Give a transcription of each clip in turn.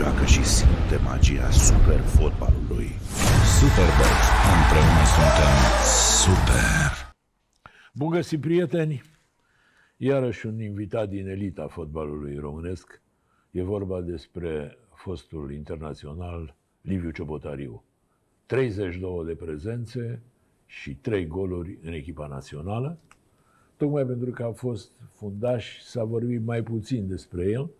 joacă și simte magia super fotbalului. Superbox. Împreună suntem super. Bun găsit, prieteni! Iarăși un invitat din elita fotbalului românesc. E vorba despre fostul internațional Liviu Ciobotariu. 32 de prezențe și 3 goluri în echipa națională. Tocmai pentru că a fost fundaș, s-a vorbit mai puțin despre el.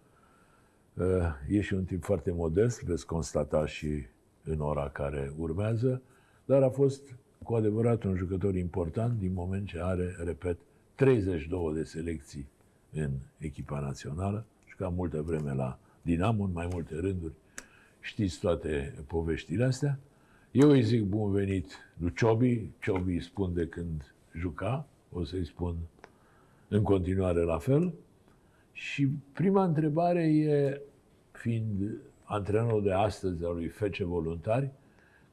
Uh, E și un tip foarte modest, veți constata și în ora care urmează, dar a fost cu adevărat un jucător important din moment ce are, repet, 32 de selecții în echipa națională. Juca multă vreme la Dinamo, în mai multe rânduri. Știți toate poveștile astea. Eu îi zic bun venit lui Ciobi. Ciobi îi spun de când juca. O să-i spun în continuare la fel. Și prima întrebare e, fiind antrenorul de astăzi al lui Fece Voluntari,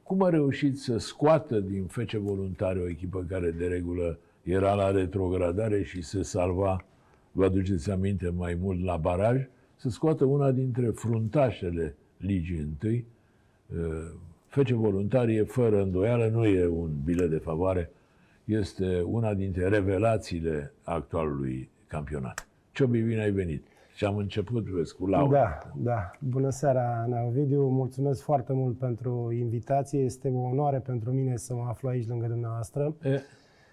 cum a reușit să scoată din Fece Voluntari o echipă care de regulă era la retrogradare și se salva, vă aduceți aminte, mai mult la baraj, să scoată una dintre fruntașele ligii întâi. Fece Voluntari e fără îndoială, nu e un bilet de favoare, este una dintre revelațiile actualului campionat. Ciobi, bine ai venit! Și am început, vezi, cu Laura. Da, da. Bună seara, Ana Ovidiu. Mulțumesc foarte mult pentru invitație. Este o onoare pentru mine să mă aflu aici lângă dumneavoastră. E,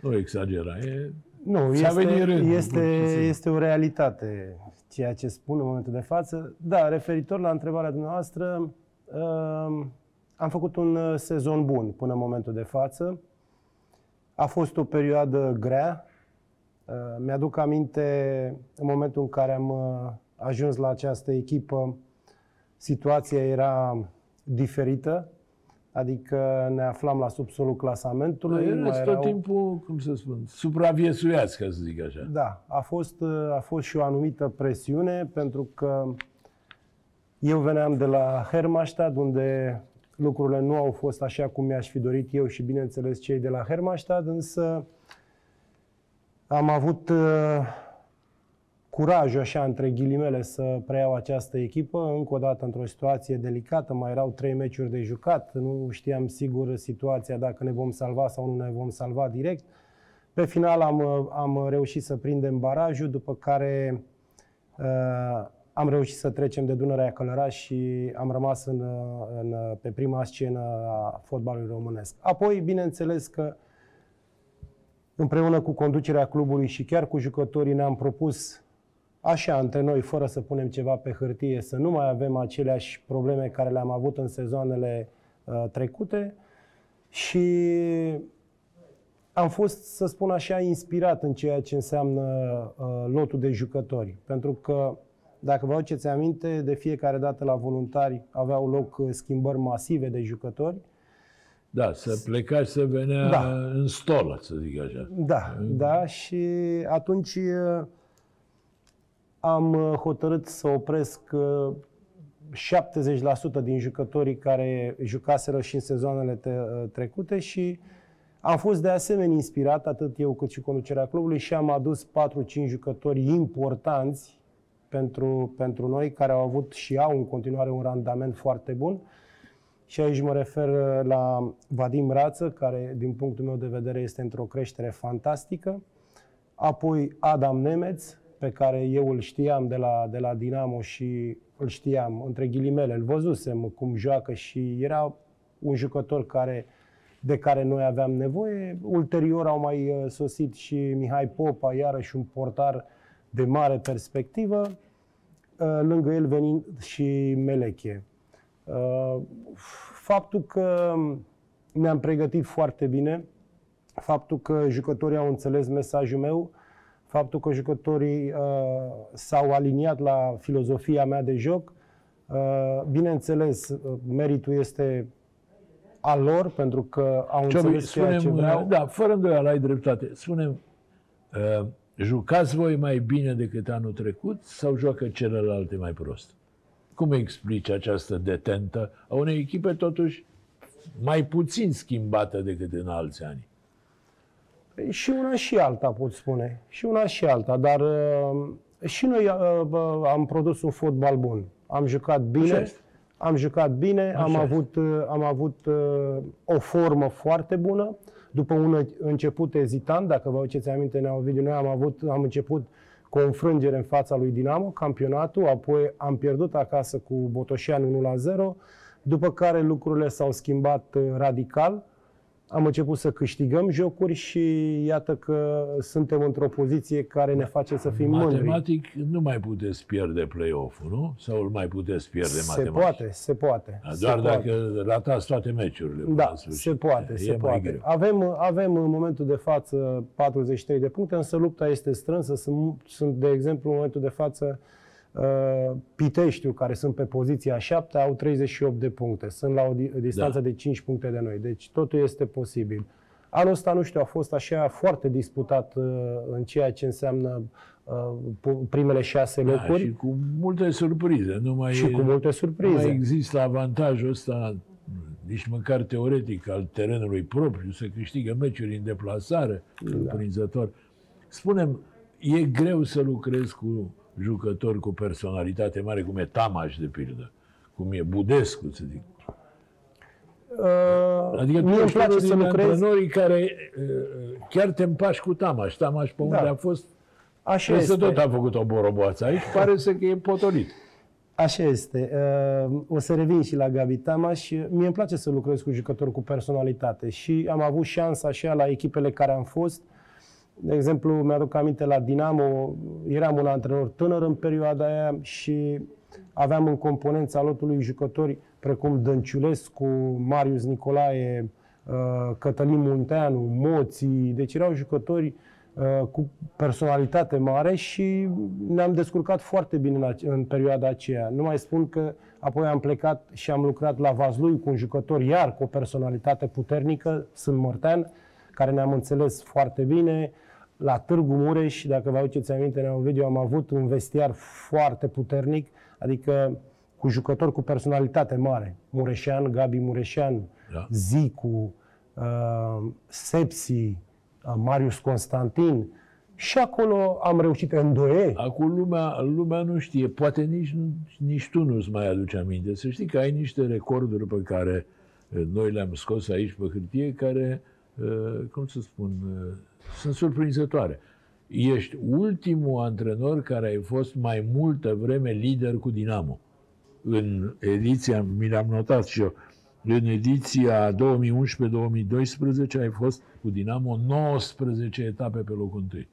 nu exagera, e... Nu, Ți-a este, venit rândul, este, pur și simplu. este o realitate ceea ce spun în momentul de față. Da, referitor la întrebarea dumneavoastră, um, am făcut un uh, sezon bun până în momentul de față. A fost o perioadă grea. Uh, Mi-aduc aminte în momentul în care am uh, ajuns la această echipă, situația era diferită, adică ne aflam la subsolul clasamentului. mai Erați tot timpul, cum să spun, supraviețuiați, ca să zic așa. Da, a fost, a fost și o anumită presiune pentru că eu veneam de la Hermannstad, unde lucrurile nu au fost așa cum mi-aș fi dorit eu și bineînțeles cei de la Hermannstad, însă am avut uh, curajul, așa, între ghilimele, să preiau această echipă, încă o dată într-o situație delicată, mai erau trei meciuri de jucat, nu știam sigur situația dacă ne vom salva sau nu ne vom salva direct. Pe final am, uh, am reușit să prindem barajul, după care uh, am reușit să trecem de Dunărea Călăraș și am rămas în, uh, în, uh, pe prima scenă a fotbalului românesc. Apoi, bineînțeles că împreună cu conducerea clubului și chiar cu jucătorii ne-am propus așa între noi, fără să punem ceva pe hârtie, să nu mai avem aceleași probleme care le-am avut în sezoanele uh, trecute și am fost, să spun așa, inspirat în ceea ce înseamnă uh, lotul de jucători. Pentru că, dacă vă aduceți aminte, de fiecare dată la voluntari aveau loc uh, schimbări masive de jucători. Da, să plecați să venea Da. în stolă, să zic așa. Da, da, și atunci uh, am uh, hotărât să opresc uh, 70% din jucătorii care jucaseră și în sezoanele te- uh, trecute și am fost de asemenea inspirat, atât eu cât și conducerea clubului, și am adus 4-5 jucători importanți pentru, pentru noi, care au avut și au în continuare un randament foarte bun. Și aici mă refer uh, la Vadim Rață, care, din punctul meu de vedere, este într-o creștere fantastică. Apoi Adam Nemeț, pe care eu îl știam de la, de la Dinamo și îl știam, între ghilimele, îl văzusem cum joacă și era un jucător care, de care noi aveam nevoie. Ulterior au mai uh, sosit și Mihai Popa, iarăși un portar de mare perspectivă, uh, lângă el venind și Meleche. Uh, Faptul că ne-am pregătit foarte bine, faptul că jucătorii au înțeles mesajul meu, faptul că jucătorii uh, s-au aliniat la filozofia mea de joc. Uh, bineînțeles, uh, meritul este al lor, pentru că au Ciobi, înțeles ceea ce spunem, vreau. da, fără îndoială ai dreptate. Spunem, uh, jucați voi mai bine decât anul trecut sau joacă celelalte mai prost? Cum explici această detentă a unei echipe totuși mai puțin schimbată decât în alți ani? Păi Și una și alta, pot spune. Și una și alta, dar uh, și noi uh, uh, am produs un fotbal bun. Am jucat Așa bine, este. am jucat bine, Așa am este. avut, uh, am avut uh, o formă foarte bună. După un început ezitant, dacă vă aduceți aminte, ne Ovidiu, noi am, avut, am început cu o înfrângere în fața lui Dinamo, campionatul, apoi am pierdut acasă cu Botoșani 1 la 0, după care lucrurile s-au schimbat uh, radical. Am început să câștigăm jocuri și iată că suntem într-o poziție care ne face să fim mândri. Matematic nu mai puteți pierde play-off-ul, nu? Sau îl mai puteți pierde Se matematic? poate, se poate. Da, se Doar poate. dacă ratați toate meciurile. până Da, la sfârșit. se poate, e se mai poate. greu. Avem, avem în momentul de față 43 de puncte, însă lupta este strânsă. Sunt, sunt de exemplu, în momentul de față, uh, Piteștiu, care sunt pe poziția 7, au 38 de puncte. Sunt la o di- distanță Da. de 5 puncte de noi. Deci totul este posibil. Anul ăsta, nu știu, a fost așa foarte disputat uh, în ceea ce înseamnă uh, pu- primele șase Da, locuri și cu multe surprize. Nu mai, și cu multe nu mai surprize. există avantajul ăsta nici măcar teoretic al terenului propriu, să câștigă meciuri în deplasare, surprinzător. Spunem, e greu să lucrezi cu jucători cu personalitate mare, cum e Tamaș, de pildă, cum e Budescu, să zic. Uh, Adică tu mie îmi ești place unul să din lucrez antrenorii care uh, chiar te împași cu Tamaș. Tamaș pe unde Da. a fost, Așa Însă este. tot a făcut o boroboață aici, pare să că e potolit. Așa este. Uh, O să revin și la Gabi Tamaș. Mie îmi place să lucrez cu jucători cu personalitate și am avut șansa așa la echipele care am fost. De exemplu, mi-aduc aminte la Dinamo, eram un antrenor tânăr în perioada aia și aveam în componența lotului jucători precum Dănciulescu, Marius Nicolae, uh, Cătălin Munteanu, Moții, deci erau jucători uh, cu personalitate mare și ne-am descurcat foarte bine în, ace- în perioada aceea. Nu mai spun că apoi am plecat și am lucrat la Vazlui cu un jucător iar cu o personalitate puternică, sunt Mărtean, care ne-am înțeles foarte bine. La Târgu Mureș, dacă vă aduceți aminte, în video am avut un vestiar foarte puternic, adică cu jucători cu personalitate mare. Mureșean, Gabi Mureșean, Da. Zicu, uh, Sepsi, uh, Marius Constantin. Și acolo am reușit Îndoie. Acum lumea, lumea nu știe, poate nici, nici tu nu-ți mai aduci aminte. Să știi că ai niște recorduri pe care eh, noi le-am scos aici pe hârtie, care, eh, cum să spun, eh, sunt surprinzătoare. Ești ultimul antrenor care ai fost mai multă vreme lider cu Dinamo. În ediția, mi le-am notat și eu, în ediția 2011-2012 ai fost cu Dinamo 19 etape pe locul întâi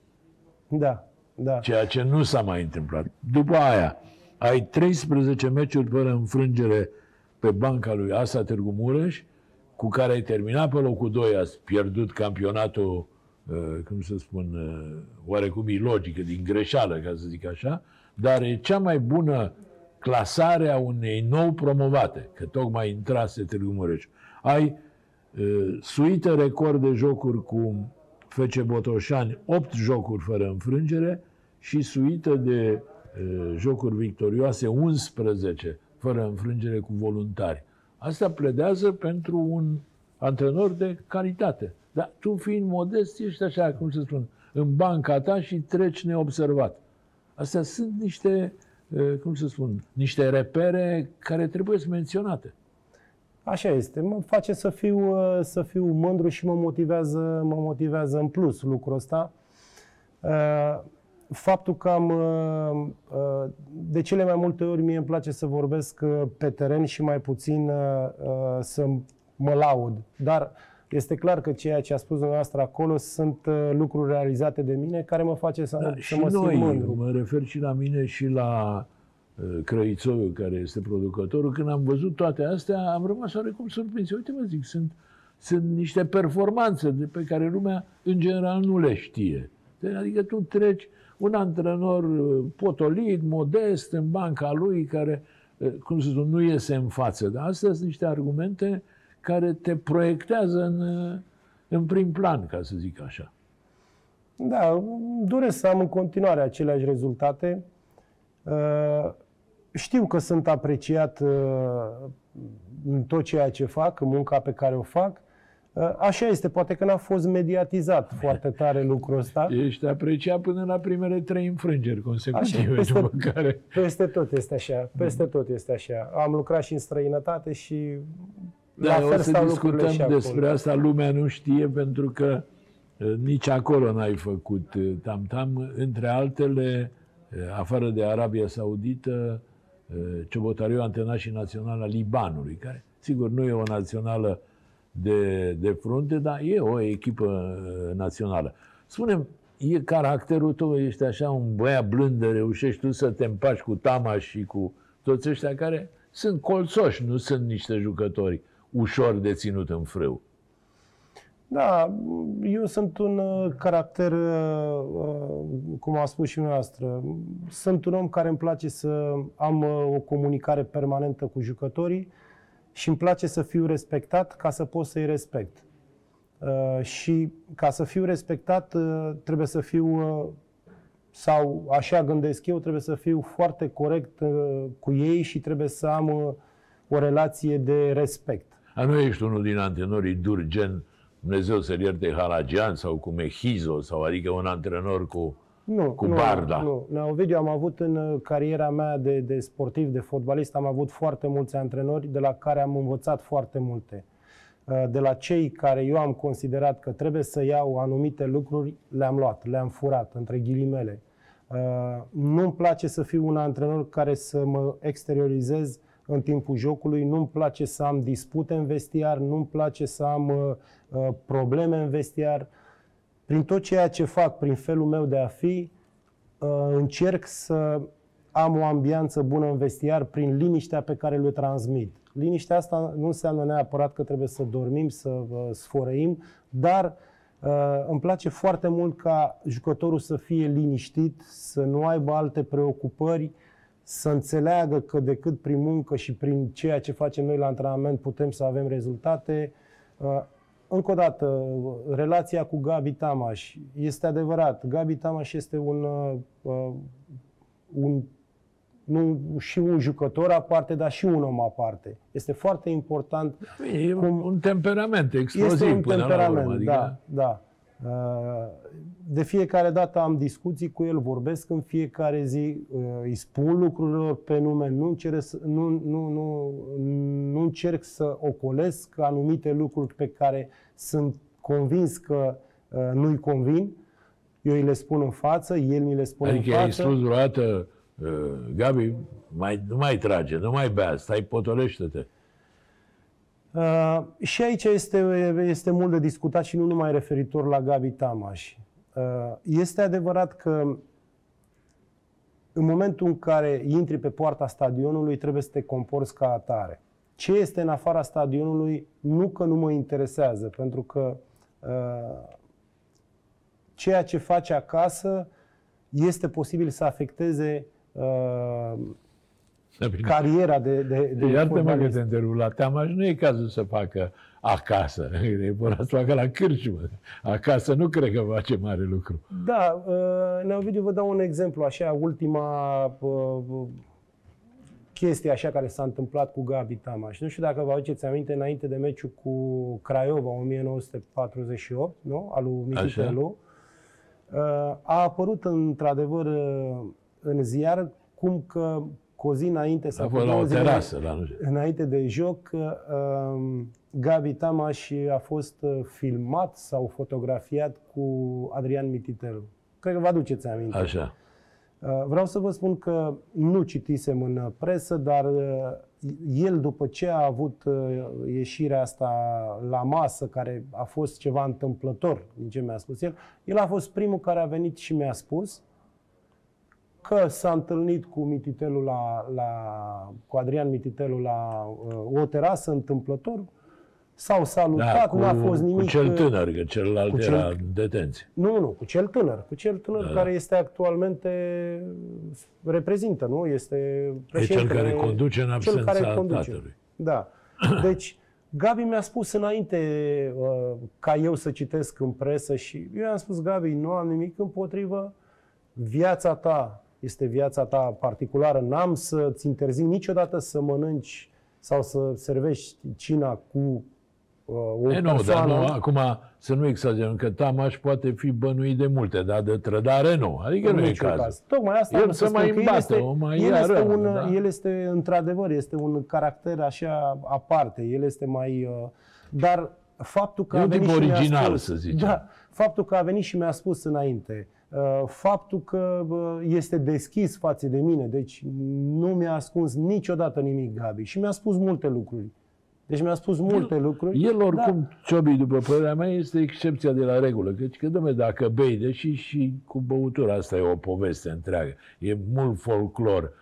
Da, da. ceea ce nu s-a mai întâmplat. După aia, ai 13 meciuri fără înfrângere pe banca lui Asa Târgu Mureș, cu care ai terminat pe locul 2, ați pierdut campionatul, uh, cum să spun, uh, oarecum ilogică, din greșeală, ca să zic așa, dar e cea mai bună clasare a unei nou promovate, că tocmai intrase Târgu Mureș. Ai uh, suită record de jocuri cu FC Botoșani, 8 jocuri fără înfrângere și suită de uh, jocuri victorioase, 11 fără înfrângere cu voluntari. Asta pledează pentru un antrenor de calitate. Dar tu fiind modest, ești așa, cum să spun, în banca ta și treci neobservat. Astea sunt niște, uh, cum să spun, niște repere care trebuie să menționate. Așa este. Mă face să fiu, uh, să fiu mândru și mă motivează, mă motivează în plus lucrul ăsta. Uh, Faptul că am, uh, uh, de cele mai multe ori mie îmi place să vorbesc uh, pe teren și mai puțin uh, uh, să mă laud. Dar este clar că ceea ce a spus dumneavoastră acolo sunt uh, lucruri realizate de mine care mă face să, Da, să și mă simt noi, mândru. mă refer și la mine și la uh, Crăițoiu, care este producătorul, când am văzut toate astea, am rămas oarecum surprins. Uite, mă zic, sunt, sunt niște performanțe de pe care lumea, în general, nu le știe. Adică tu treci un antrenor uh, potolit, modest, în banca lui, care, uh, cum să spun, nu iese în față. Dar astea sunt niște argumente care te proiectează în, uh, în prim plan, ca să zic așa. Da, îmi doresc să am în continuare aceleași rezultate. Uh, Știu că sunt apreciat uh, în tot ceea ce fac, în munca pe care o fac. Uh, Așa este, poate că n-a fost mediatizat foarte tare lucrul ăsta. Ești apreciat până la primele trei înfrângeri Așa, consecutive, peste, după care... peste tot este așa, peste tot este așa. Am lucrat și în străinătate și Da, la o fel să stau lucrurile și discutăm despre acolo. asta, lumea nu știe pentru că uh, nici acolo n-ai făcut uh, tam-tam, între altele, uh, afară de Arabia Saudită, uh, Ciobotariu a antrenat și naționala Libanului, care, sigur, nu e o națională de, de frunte, dar e o echipă uh, națională. Spune e caracterul tău, ești așa un băiat blând, reușești tu să te împaci cu Tama și cu toți ăștia care sunt colțoși, nu sunt niște jucători ușor de ținut în frâu. Da, eu sunt un uh, caracter, uh, uh, cum a spus și noastră, sunt un om care îmi place să am uh, o comunicare permanentă cu jucătorii și îmi place să fiu respectat ca să pot să-i respect. Uh, Și ca să fiu respectat uh, trebuie să fiu, uh, sau așa gândesc eu, trebuie să fiu foarte corect uh, cu ei și trebuie să am uh, o relație de respect. A, nu ești unul din antrenorii dur, gen Dumnezeu să-l ierte Halagian sau cu Mehizo, sau adică un antrenor cu... Nu, Cu nu, Barda. Nu, nu. Ovidiu, am avut în uh, cariera mea de, de sportiv, de fotbalist, am avut foarte mulți antrenori de la care am învățat foarte multe. Uh, De la cei care eu am considerat că trebuie să iau anumite lucruri, le-am luat, le-am furat, între ghilimele. Uh, Nu-mi place să fiu un antrenor care să mă exteriorizez în timpul jocului, nu-mi place să am dispute în vestiar, nu-mi place să am uh, uh, probleme în vestiar. Prin tot ceea ce fac, prin felul meu de a fi, uh, încerc să am o ambianță bună în vestiar prin liniștea pe care le transmit. Liniștea asta nu înseamnă neapărat că trebuie să dormim, să uh, sfărăim, dar uh, îmi place foarte mult ca jucătorul să fie liniștit, să nu aibă alte preocupări, să înțeleagă că decât prin muncă și prin ceea ce facem noi la antrenament putem să avem rezultate. Uh, Încă o dată, relația cu Gabi Tamaș este adevărat. Gabi Tamaș este un, uh, uh, un nu, și un jucător aparte, dar și un om aparte. Este foarte important. E Cum- un temperament exploziv Este un până temperament, la urmă. Adică, da, da. Uh, De fiecare dată am discuții cu el, vorbesc în fiecare zi, uh, îi spun lucrurilor pe nume, nu încerc, să- nu, nu, nu, nu încerc să ocolesc anumite lucruri pe care sunt convins că uh, nu-i convin. Eu îi le spun în față, el mi le spune adică în ai față. spus vreodată, uh, Gabi, mai, nu mai trage, nu mai bea, stai, potolește-te. Uh, și aici este, este mult de discutat și nu numai referitor la Gabi Tamaș. Uh, este adevărat că în momentul în care intri pe poarta stadionului, trebuie să te comporți ca atare. Ce este în afara stadionului, nu că nu mă interesează, pentru că uh, ceea ce faci acasă este posibil să afecteze uh, Da, bine. cariera de, de, de Iartă-mă că fotbalist. te întrerup la teama și nu e cazul să facă acasă. E vorba să facă la cârciumă. Acasă nu cred că face mare lucru. Da, uh, Neovidiu, vă dau un exemplu, așa, ultima uh, chestie așa care s-a întâmplat cu Gabi Tamaș. Nu știu dacă vă aduceți aminte, înainte de meciul cu Craiova 1948, nu? Al lui Mititelu, uh, a apărut într-adevăr uh, în ziar cum că cu o zi înainte A sau cu fost la două o zile terasă, la nu știu. înainte de joc, uh, Gabi Tamaș a fost uh, filmat sau fotografiat cu Adrian Mititelu. Cred că vă aduceți aminte. Așa. Uh, Vreau să vă spun că nu citisem în uh, presă, dar uh, el, după ce a avut uh, ieșirea asta la masă, care a fost ceva întâmplător, din ce mi-a spus el, el a fost primul care a venit și mi-a spus că s-a întâlnit cu Mititelu la, la, cu Adrian Mititelu la uh, o terasă întâmplător, s-au salutat, Da, cu, nu a fost nimic... cu cel uh, tânăr, că celălalt cu cel- era în detenție. nu, nu, cu cel tânăr, cu cel tânăr Da. care este actualmente reprezintă, nu? Este E cel președintele- care conduce în cel absența care conduce. tatălui. Da. Deci, Gabi mi-a spus înainte uh, ca eu să citesc în presă și eu i-am spus, Gabi, nu am nimic împotrivă, viața ta este viața ta particulară, n-am să-ți interzic niciodată să mănânci sau să servești cina cu uh, o E, nu, dar persoană... nu, acum să nu exagerăm, că Tamaș poate fi bănuit de multe, dar de trădare nu. Adică în nu e niciun cazul. caz. Tocmai asta El am să să mai spun, că el îmbată, este, o mai el ia este, rău, un, da. el este, într-adevăr, este un caracter așa aparte, el este mai... uh, Dar faptul că E a un venit tip și mi-a original, spus, să zicem. Da, faptul că a venit și mi-a spus înainte, uh, faptul că uh, este deschis față de mine, deci nu mi-a ascuns niciodată nimic Gabi și mi-a spus multe lucruri. Deci mi-a spus multe lucruri. El oricum, Da. Ciobi, după părerea mea, este excepția de la regulă. Căci că, dom'le, dacă bei, deși și cu băutura asta e o poveste întreagă, e mult folclor,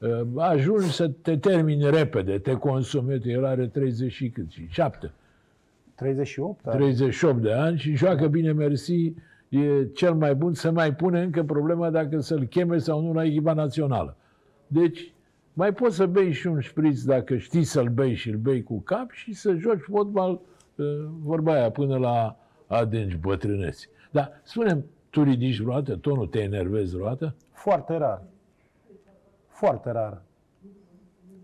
uh, ajungi să te termini repede, te consumi. Uite, el are 30 și cât? Și 7. 38? da? 38 de ani și joacă bine mersi, e cel mai bun, să mai pune încă problema dacă să-l cheme sau nu la echipa națională. Deci, mai poți să bei și un șpriț dacă știi să-l bei și îl bei cu cap și să joci fotbal, uh, vorba aia, până la adânci bătrâneți. Dar, spunem, tu ridici vreodată tonul, te enervezi vreodată? Foarte rar. Foarte rar.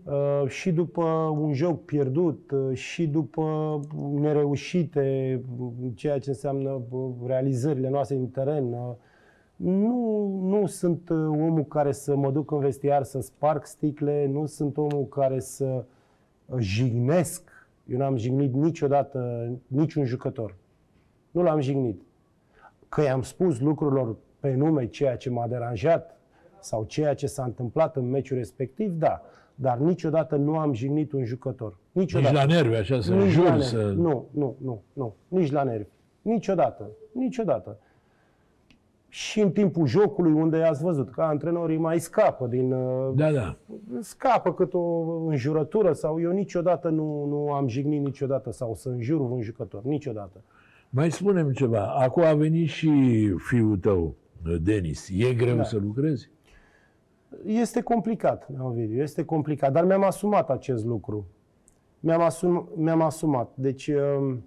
Uh, și după un joc pierdut, uh, și după nereușite, uh, ceea ce înseamnă uh, realizările noastre din teren, uh, nu, nu sunt uh, omul care să mă duc în vestiar să sparg sticle, nu sunt omul care să uh, jignesc. Eu n-am jignit niciodată niciun jucător. Nu l-am jignit că i-am spus lucrurilor pe nume ceea ce m-a deranjat sau ceea ce s-a întâmplat în meciul respectiv, da. Dar niciodată nu am jignit un jucător. Nici Niciodată. la nervi, așa, să Nici la juri, nervi. să... Nu, nu, nu, nu. Nici la nervi. Niciodată. Niciodată. Și în timpul jocului, unde ați văzut că antrenorii mai scapă din... uh, Da, da. Scapă cât o înjurătură sau eu niciodată nu, nu am jignit niciodată sau să înjur un jucător. Niciodată. Mai spunem ceva. Acum a venit și fiul tău, Denis. E greu Da. să lucrezi? Este complicat, Ovidiu, este complicat, dar mi-am asumat acest lucru. Mi-am, asum, mi-am asumat. Deci, um,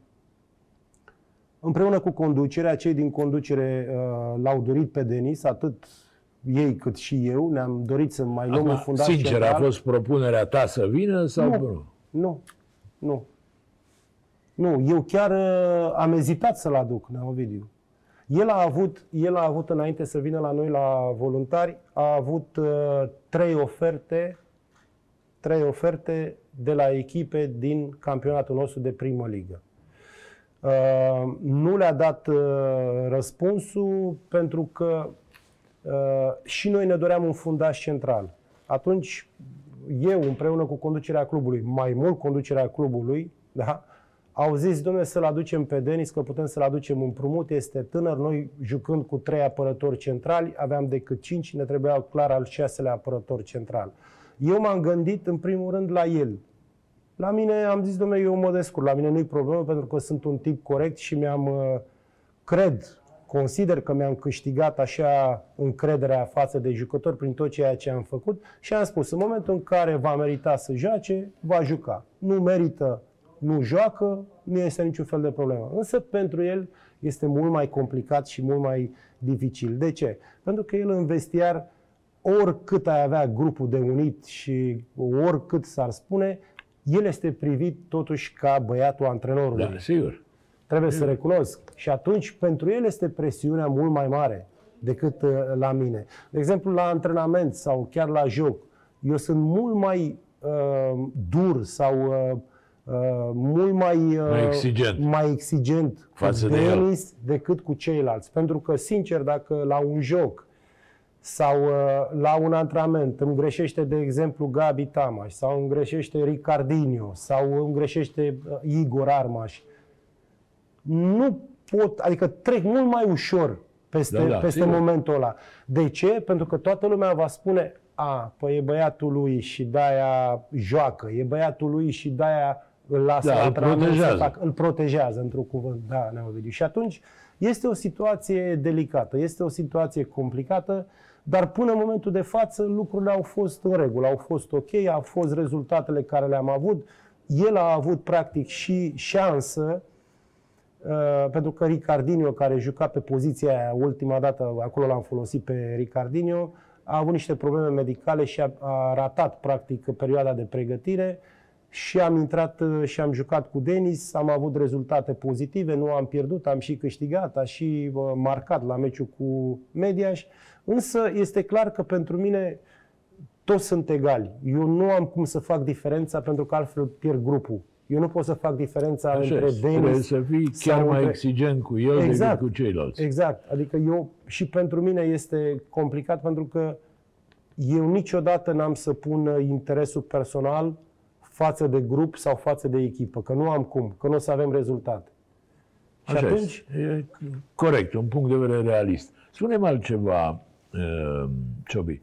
împreună cu conducerea, cei din conducere uh, l-au dorit pe Denis, atât ei cât și eu, ne-am dorit să mai luăm un Acum, fundaș sincer, central. a fost propunerea ta să vină sau Nu. nu? Nu, nu. Nu, eu chiar uh, am ezitat să-l aduc, Ovidiu. El a avut, el a avut înainte să vină la noi la voluntari, a avut uh, trei oferte, trei oferte de la echipe din campionatul nostru de primă ligă. Uh, nu le-a dat uh, răspunsul pentru că uh, și noi ne doream un fundaș central. Atunci eu împreună cu conducerea clubului, mai mult conducerea clubului, da, au zis, domnule, să-l aducem pe Denis, că putem să-l aducem împrumut, este tânăr, noi jucând cu trei apărători centrali, aveam decât cinci, ne trebuia clar al șaselea apărător central. Eu m-am gândit în primul rând la el. La mine am zis, domnule, eu mă descurc, la mine nu-i problemă pentru că sunt un tip corect și mi-am, uh, cred, consider că mi-am câștigat așa încrederea față de jucători prin tot ceea ce am făcut și am spus, în momentul în care va merita să joace, va juca. Nu merită, nu joacă, nu este niciun fel de problemă. Însă pentru el este mult mai complicat și mult mai dificil. De ce? Pentru că el în vestiar, oricât ai avea grupul de unit și oricât s-ar spune, el este privit totuși ca băiatul antrenorului. Da, sigur. Trebuie să recunosc. Și atunci, pentru el este presiunea mult mai mare decât uh, la mine. De exemplu, la antrenament sau chiar la joc, eu sunt mult mai uh, dur sau uh, uh, mult mai, uh, Mai exigent. mai exigent Față cu de el. Denis decât cu ceilalți. Pentru că, sincer, dacă la un joc sau uh, la un antrenament îmi greșește, de exemplu, Gabi Tamaș sau îmi greșește Ricardinho sau îmi greșește uh, Igor Armaș, nu pot, adică trec mult mai ușor peste, Da, da, peste sigur. momentul ăla. De ce? Pentru că toată lumea va spune, a, păi e băiatul lui și de-aia joacă, e băiatul lui și de-aia îl lasă Da, la îl antrenament să protejează. facă- îl protejează, într-un cuvânt, da, Neovidiu. Și atunci este o situație delicată, este o situație complicată, dar până în momentul de față lucrurile au fost în regulă, au fost ok, au fost rezultatele care le-am avut. El a avut practic și șansă Uh, pentru că Ricardinho, care juca pe poziția aia ultima dată, acolo l-am folosit pe Ricardinho, a avut niște probleme medicale și a, a ratat practic perioada de pregătire și am intrat uh, și am jucat cu Denis, am avut rezultate pozitive, nu am pierdut, am și câștigat, am și uh, marcat la meciul cu Mediaș, însă este clar că pentru mine toți sunt egali. Eu nu am cum să fac diferența pentru că altfel pierd grupul. Eu nu pot să fac diferența Așa între este. Denis Trebuie să fii chiar sau mai între- exigent cu el Exact. decât cu ceilalți. Exact. Adică eu, și pentru mine este complicat pentru că eu niciodată n-am să pun interesul personal față de grup sau față de echipă, că nu am cum, că nu o să avem rezultate. Și Așa atunci, este. E corect, un punct de vedere realist. Spune-mi altceva, uh, Ciobi.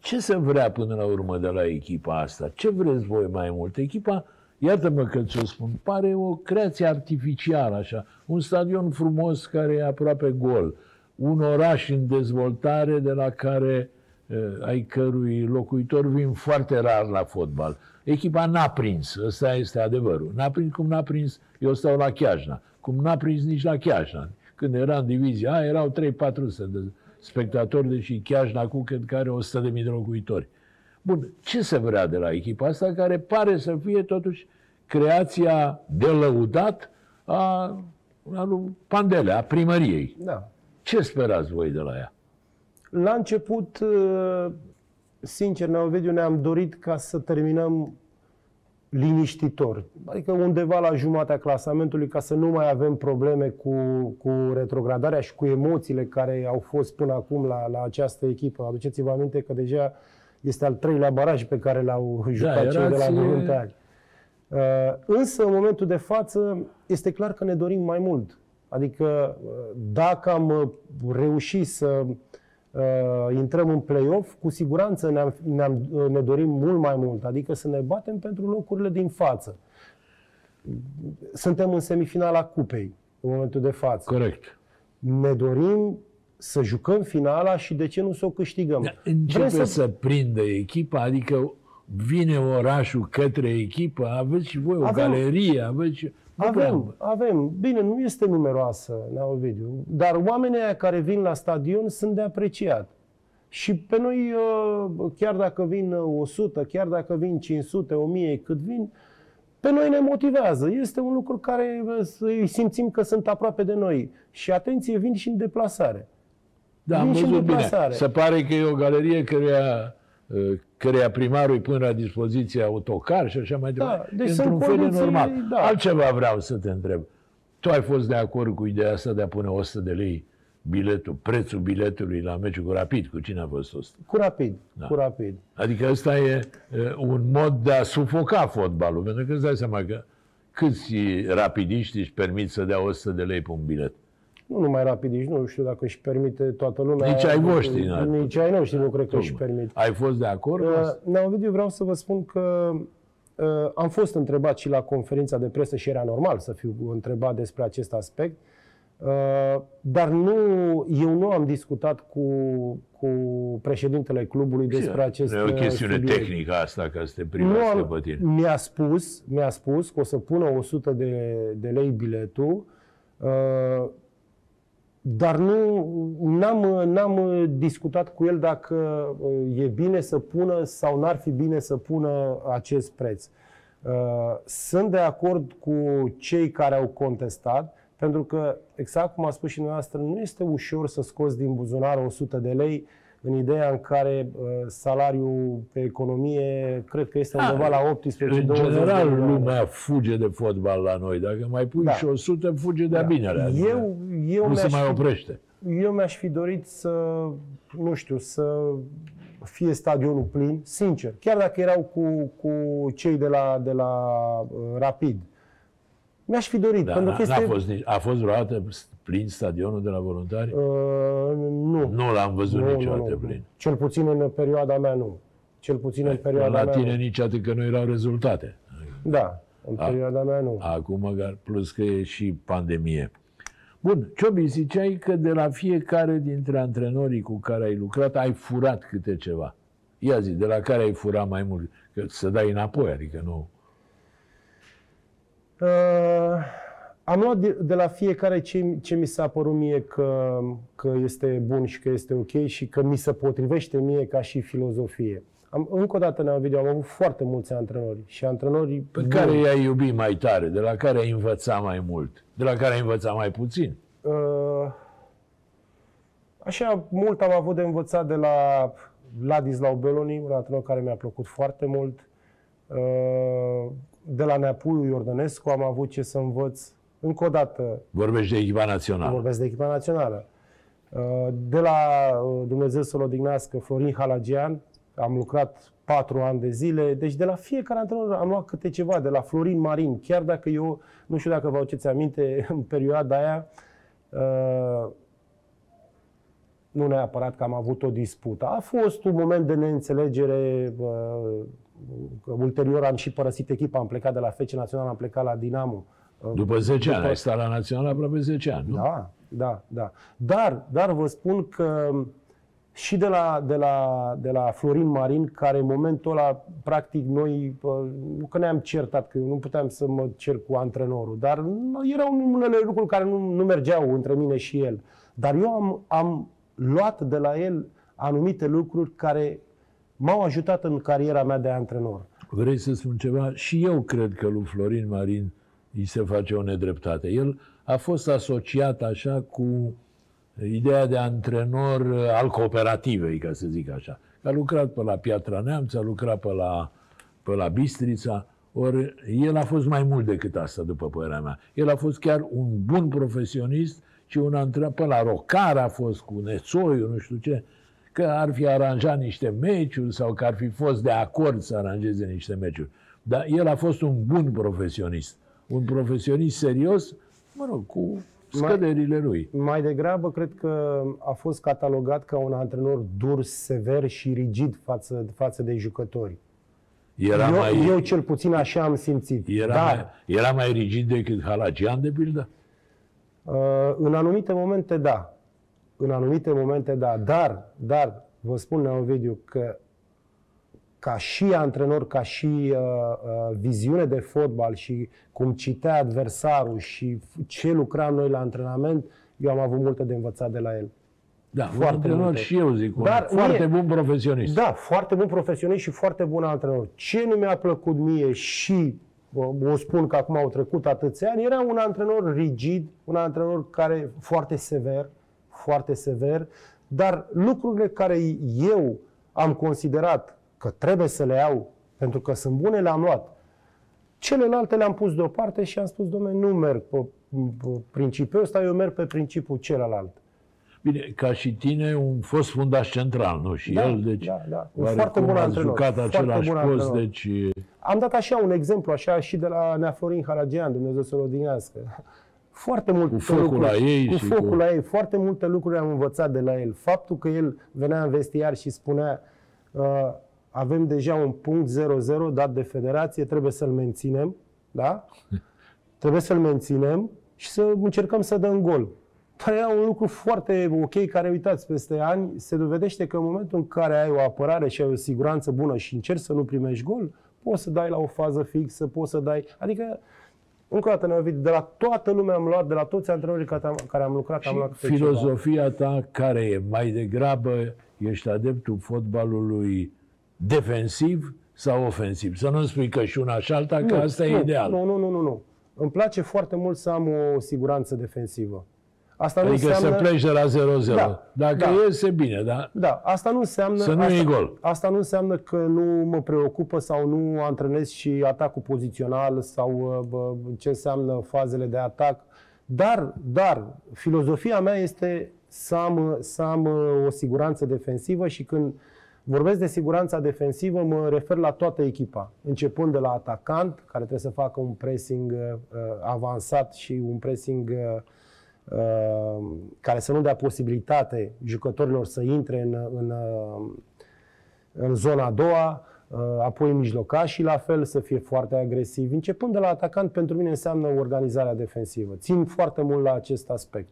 Ce se vrea până la urmă de la echipa asta? Ce vreți voi mai mult? Echipa, iată-mă că ți-o spun, pare o creație artificială așa. Un stadion frumos care e aproape gol. Un oraș în dezvoltare de la care uh, ai cărui locuitori vin foarte rar la fotbal. Echipa n-a prins, ăsta este adevărul. N-a prins cum n-a prins, eu stau la Chiajna, cum n-a prins nici la Chiajna. Când era în divizia A, erau 3-400 de spectatori, deși Chiajna cu cred că are 100.000 de locuitori. Bun, ce se vrea de la echipa asta care pare să fie totuși creația de lăudat a, a lui Pandele, a primăriei. da. Ce sperați voi de la ea? La început, uh, sincer, Neovidiu, ne-am dorit ca să terminăm liniștitor. Adică undeva la jumatea clasamentului ca să nu mai avem probleme cu, cu retrogradarea și cu emoțiile care au fost până acum la, la această echipă. Aduceți-vă aminte că deja este al treilea baraj pe care l-au jucat cei de la erați- Voluntari. Uh, Însă, în momentul de față, este clar că ne dorim mai mult. Adică, uh, dacă am uh, reușit să uh, intrăm în play-off, cu siguranță ne-am, ne-am, uh, ne dorim mult mai mult. Adică să ne batem pentru locurile din față. Suntem în semifinala cupei, în momentul de față. Corect. Ne dorim să jucăm finala și de ce nu să o câștigăm. Dar începe Vrem să... să prindă echipa, adică vine orașul către echipă, aveți și voi o Avem. galerie, aveți și... Nu prea- Avem, avem. Bine, nu este numeroasă, Neovidiu, dar oamenii aia care vin la stadion sunt de apreciat. Și pe noi, uh, chiar dacă vin 100, chiar dacă vin 500, 1000, cât vin, pe noi ne motivează. Este un lucru care uh, îi simțim că sunt aproape de noi. Și atenție, vin și în deplasare. Da, am Vin și în văzut bine. deplasare. Se pare că e o galerie căreia, uh, căreia primarul îi pune la dispoziție autocar și așa mai departe. deci Într-un sunt fel e condiții, normal. da. Altceva vreau să te întreb. Tu ai fost de acord cu ideea asta de a pune 100 de lei biletul, prețul biletului la meciul cu Rapid? Cu cine a fost ăsta? Cu rapid, Da. cu rapid. Adică ăsta e uh, un mod de a sufoca fotbalul, pentru că îți dai seama că câți rapidiști își permit să dea 100 de lei pe un bilet. Nu numai rapidici, nu știu dacă își permite toată lumea. Nici ai voștri, n-ar Nici ai noștri nu cred că își permit. Ai fost de acord? cu asta? Uh, Neovidiu, vreau să vă spun că uh, am fost întrebat și la conferința de presă și era normal să fiu întrebat despre acest aspect, uh, dar nu, eu nu am discutat cu, cu președintele clubului despre acest Nu e o uh, chestiune subiect. tehnică asta, ca să te Nu privească am, pe tine. mi-a spus, mi-a spus că o să pună 100 de, de lei biletul, uh, dar nu n-am, n-am discutat cu el dacă uh, e bine să pună sau n-ar fi bine să pună acest preț. Uh, Sunt de acord cu cei care au contestat, pentru că, exact cum a spus și dumneavoastră, nu este ușor să scoți din buzunar 100 de lei în ideea în care uh, salariul pe economie cred că este undeva la 18 În 20 general, de milioane. lumea fuge de fotbal la noi. Dacă mai pui Da. și 100, fuge de-a binele. adică Eu, eu nu se mi-aș mai fi- oprește. Eu mi-aș fi dorit să, nu știu, să fie stadionul plin, sincer. Chiar dacă erau cu, cu cei de la, de la uh, Rapid. Mi-aș fi dorit, Da, pentru n-a, că este... n-a fost, nici- a fost vreodată plin stadionul de la voluntari? Uh, nu. nu l-am văzut nu, niciodată nu, nu. plin. Cel puțin în perioada mea, nu. Cel puțin în perioada la mea, tine nu. nici atât că nu erau rezultate. Da, în A- perioada mea, nu. Acum, măcar, plus că e și pandemie. Bun, Ciobi, ziceai că de la fiecare dintre antrenorii cu care ai lucrat ai furat câte ceva. Ia zi, de la care ai furat mai mult? Că să dai înapoi, adică nu... Uh, am luat de, de la fiecare ce, ce mi s-a părut mie că, că este bun și că este ok și că mi se potrivește mie ca și filozofie. Am, încă o dată ne-am video, am avut foarte mulți antrenori și antrenori Pe buni. care i-ai iubit mai tare, de la care ai învățat mai mult, de la care ai învățat mai puțin. Uh, Așa mult am avut de învățat de la Ladislau Beloni, un antrenor care mi-a plăcut foarte mult. Uh, De la Neapuiu Iordănescu am avut ce să învăț. Încă o dată, Vorbești de echipa națională. vorbesc de echipa națională. Uh, De la uh, Dumnezeu să-l odihnească, Florin Halagian, am lucrat patru ani de zile, deci de la fiecare antrenor am luat câte ceva, de la Florin Marin, chiar dacă eu, nu știu dacă vă aduceți aminte, în perioada aia, uh, nu neapărat că am avut o dispută. A fost un moment de neînțelegere. Uh, că Ulterior am și părăsit echipa, am plecat de la FC Național, am plecat la Dinamo. Uh, După 10 ani, ai stat la național aproape 10 ani, nu? Da, da, da. Dar, dar vă spun că și de la, de la, de la Florin Marin, care în momentul ăla, practic, noi, uh, nu că ne-am certat, că nu puteam să mă cer cu antrenorul, dar erau unele lucruri care nu, nu mergeau între mine și el. Dar eu am, am luat de la el anumite lucruri care m-au ajutat în cariera mea de antrenor. Vrei să spun ceva? Și eu cred că lui Florin Marin îi se face o nedreptate. El a fost asociat așa cu ideea de antrenor uh, al cooperativei, ca să zic așa. A lucrat pe la Piatra Neamț, a lucrat pe la, pe la Bistrița, ori el a fost mai mult decât asta, după părerea mea. El a fost chiar un bun profesionist și un antrenor, pe la Rocar a fost cu Nețoiu, nu știu ce, că ar fi aranjat niște meciuri sau că ar fi fost de acord să aranjeze niște meciuri. Dar el a fost un bun profesionist. Un profesionist serios, mă rog, cu scăderile lui. Mai degrabă, cred că a fost catalogat ca un antrenor dur, sever și rigid față, față de jucători. Era, eu, mai, eu cel puțin așa am simțit. era, Dar, mai, era mai rigid decât Halagian, de pildă? uh, în anumite momente, da. În anumite momente, da. Dar, dar, vă spun, Neovidiu, că ca și antrenor, ca și uh, uh, viziune de fotbal și cum citea adversarul și f- ce lucram noi la antrenament, eu am avut multe de învățat de la el. Da, un Foarte antrenor multe. și eu zic, un Dar foarte mie- bun profesionist. Da, foarte bun profesionist și foarte bun antrenor. Ce nu mi-a plăcut mie și o o spun că acum au trecut atâția ani, era un antrenor rigid, un antrenor care foarte sever, foarte sever, dar lucrurile care eu am considerat că trebuie să le iau, pentru că sunt bune, le-am luat. Celelalte le-am pus deoparte și am spus, domnule, nu merg pe, pe principiul ăsta, eu merg pe principiul celălalt. Bine, ca și tine, un fost fundaș central, nu? Și Da, el, deci, da, da. Un oarecum foarte bun ați antrenor, jucat foarte același bun post, antrenor. deci... Am dat așa un exemplu, așa și de la Nea Florin Haragian, Dumnezeu să-l odihnească. Foarte multe Cu focul lucruri, la ei cu și focul cu- la ei, foarte multe lucruri am învățat de la el. Faptul că el venea în vestiar și spunea uh, avem deja un punct 0-0 dat de federație, trebuie să-l menținem, da? Trebuie să-l menținem și să încercăm să dăm gol. Dar era un lucru foarte ok care, uitați, peste ani se dovedește că în momentul în care ai o apărare și ai o siguranță bună și încerci să nu primești gol, poți să dai la o fază fixă, poți să dai... Adică, încă o dată, Neovid, de la toată lumea am luat, de la toți antrenorii care am, care am lucrat, am Și luat câte ceva. filozofia ta care e? Mai degrabă ești adeptul fotbalului defensiv sau ofensiv? Să nu spui că și una și alta, că asta e nu, ideal. Nu, nu, nu, nu, nu. Îmi place foarte mult să am o siguranță defensivă. Asta nu Adică înseamnă... să pleci de la 0-0. Da, Dacă da. iese, bine, dar Da, asta nu înseamnă... Să nu asta, iei gol. Asta nu înseamnă că nu mă preocupă sau nu antrenez și atacul pozițional sau uh, bă, ce înseamnă fazele de atac. Dar, dar, filozofia mea este să am, să am uh, o siguranță defensivă și când vorbesc de siguranța defensivă, mă refer la toată echipa, începând de la atacant, care trebuie să facă un pressing uh, uh, avansat și un pressing uh, uh, care să nu dea posibilitate jucătorilor să intre în, în, uh, în zona a doua, uh, apoi mijlocașii la fel să fie foarte agresivi. Începând de la atacant, pentru mine înseamnă organizarea defensivă. Țin foarte mult la acest aspect.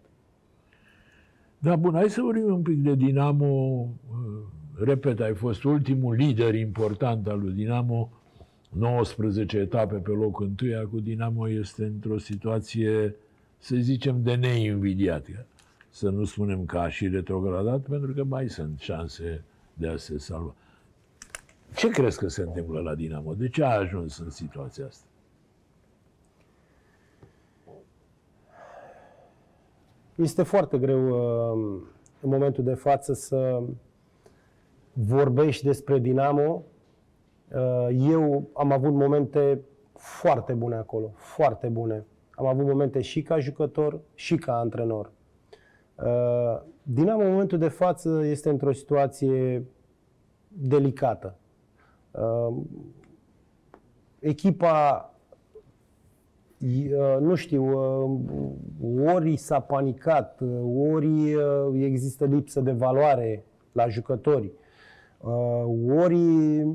Da, bun, hai să vorbim un pic de Dinamo. Uh, Repet, ai fost ultimul lider important al lui Dinamo. 19 etape pe locul întâi. Acum Dinamo este într-o situație, să zicem, de neinvidiat. Să nu spunem că a și retrogradat, pentru că mai sunt șanse de a se salva. Ce crezi că se întâmplă la Dinamo? De ce a ajuns în situația asta? Este foarte greu uh, în momentul de față să vorbești despre Dinamo. Uh, Eu am avut momente foarte bune acolo, foarte bune. Am avut momente și ca jucător și ca antrenor. Uh, Dinamo în momentul de față este într-o situație delicată. Uh, Echipa I- uh, nu știu, uh, ori s-a panicat, uh, ori uh, există lipsă de valoare la jucători, uh, ori,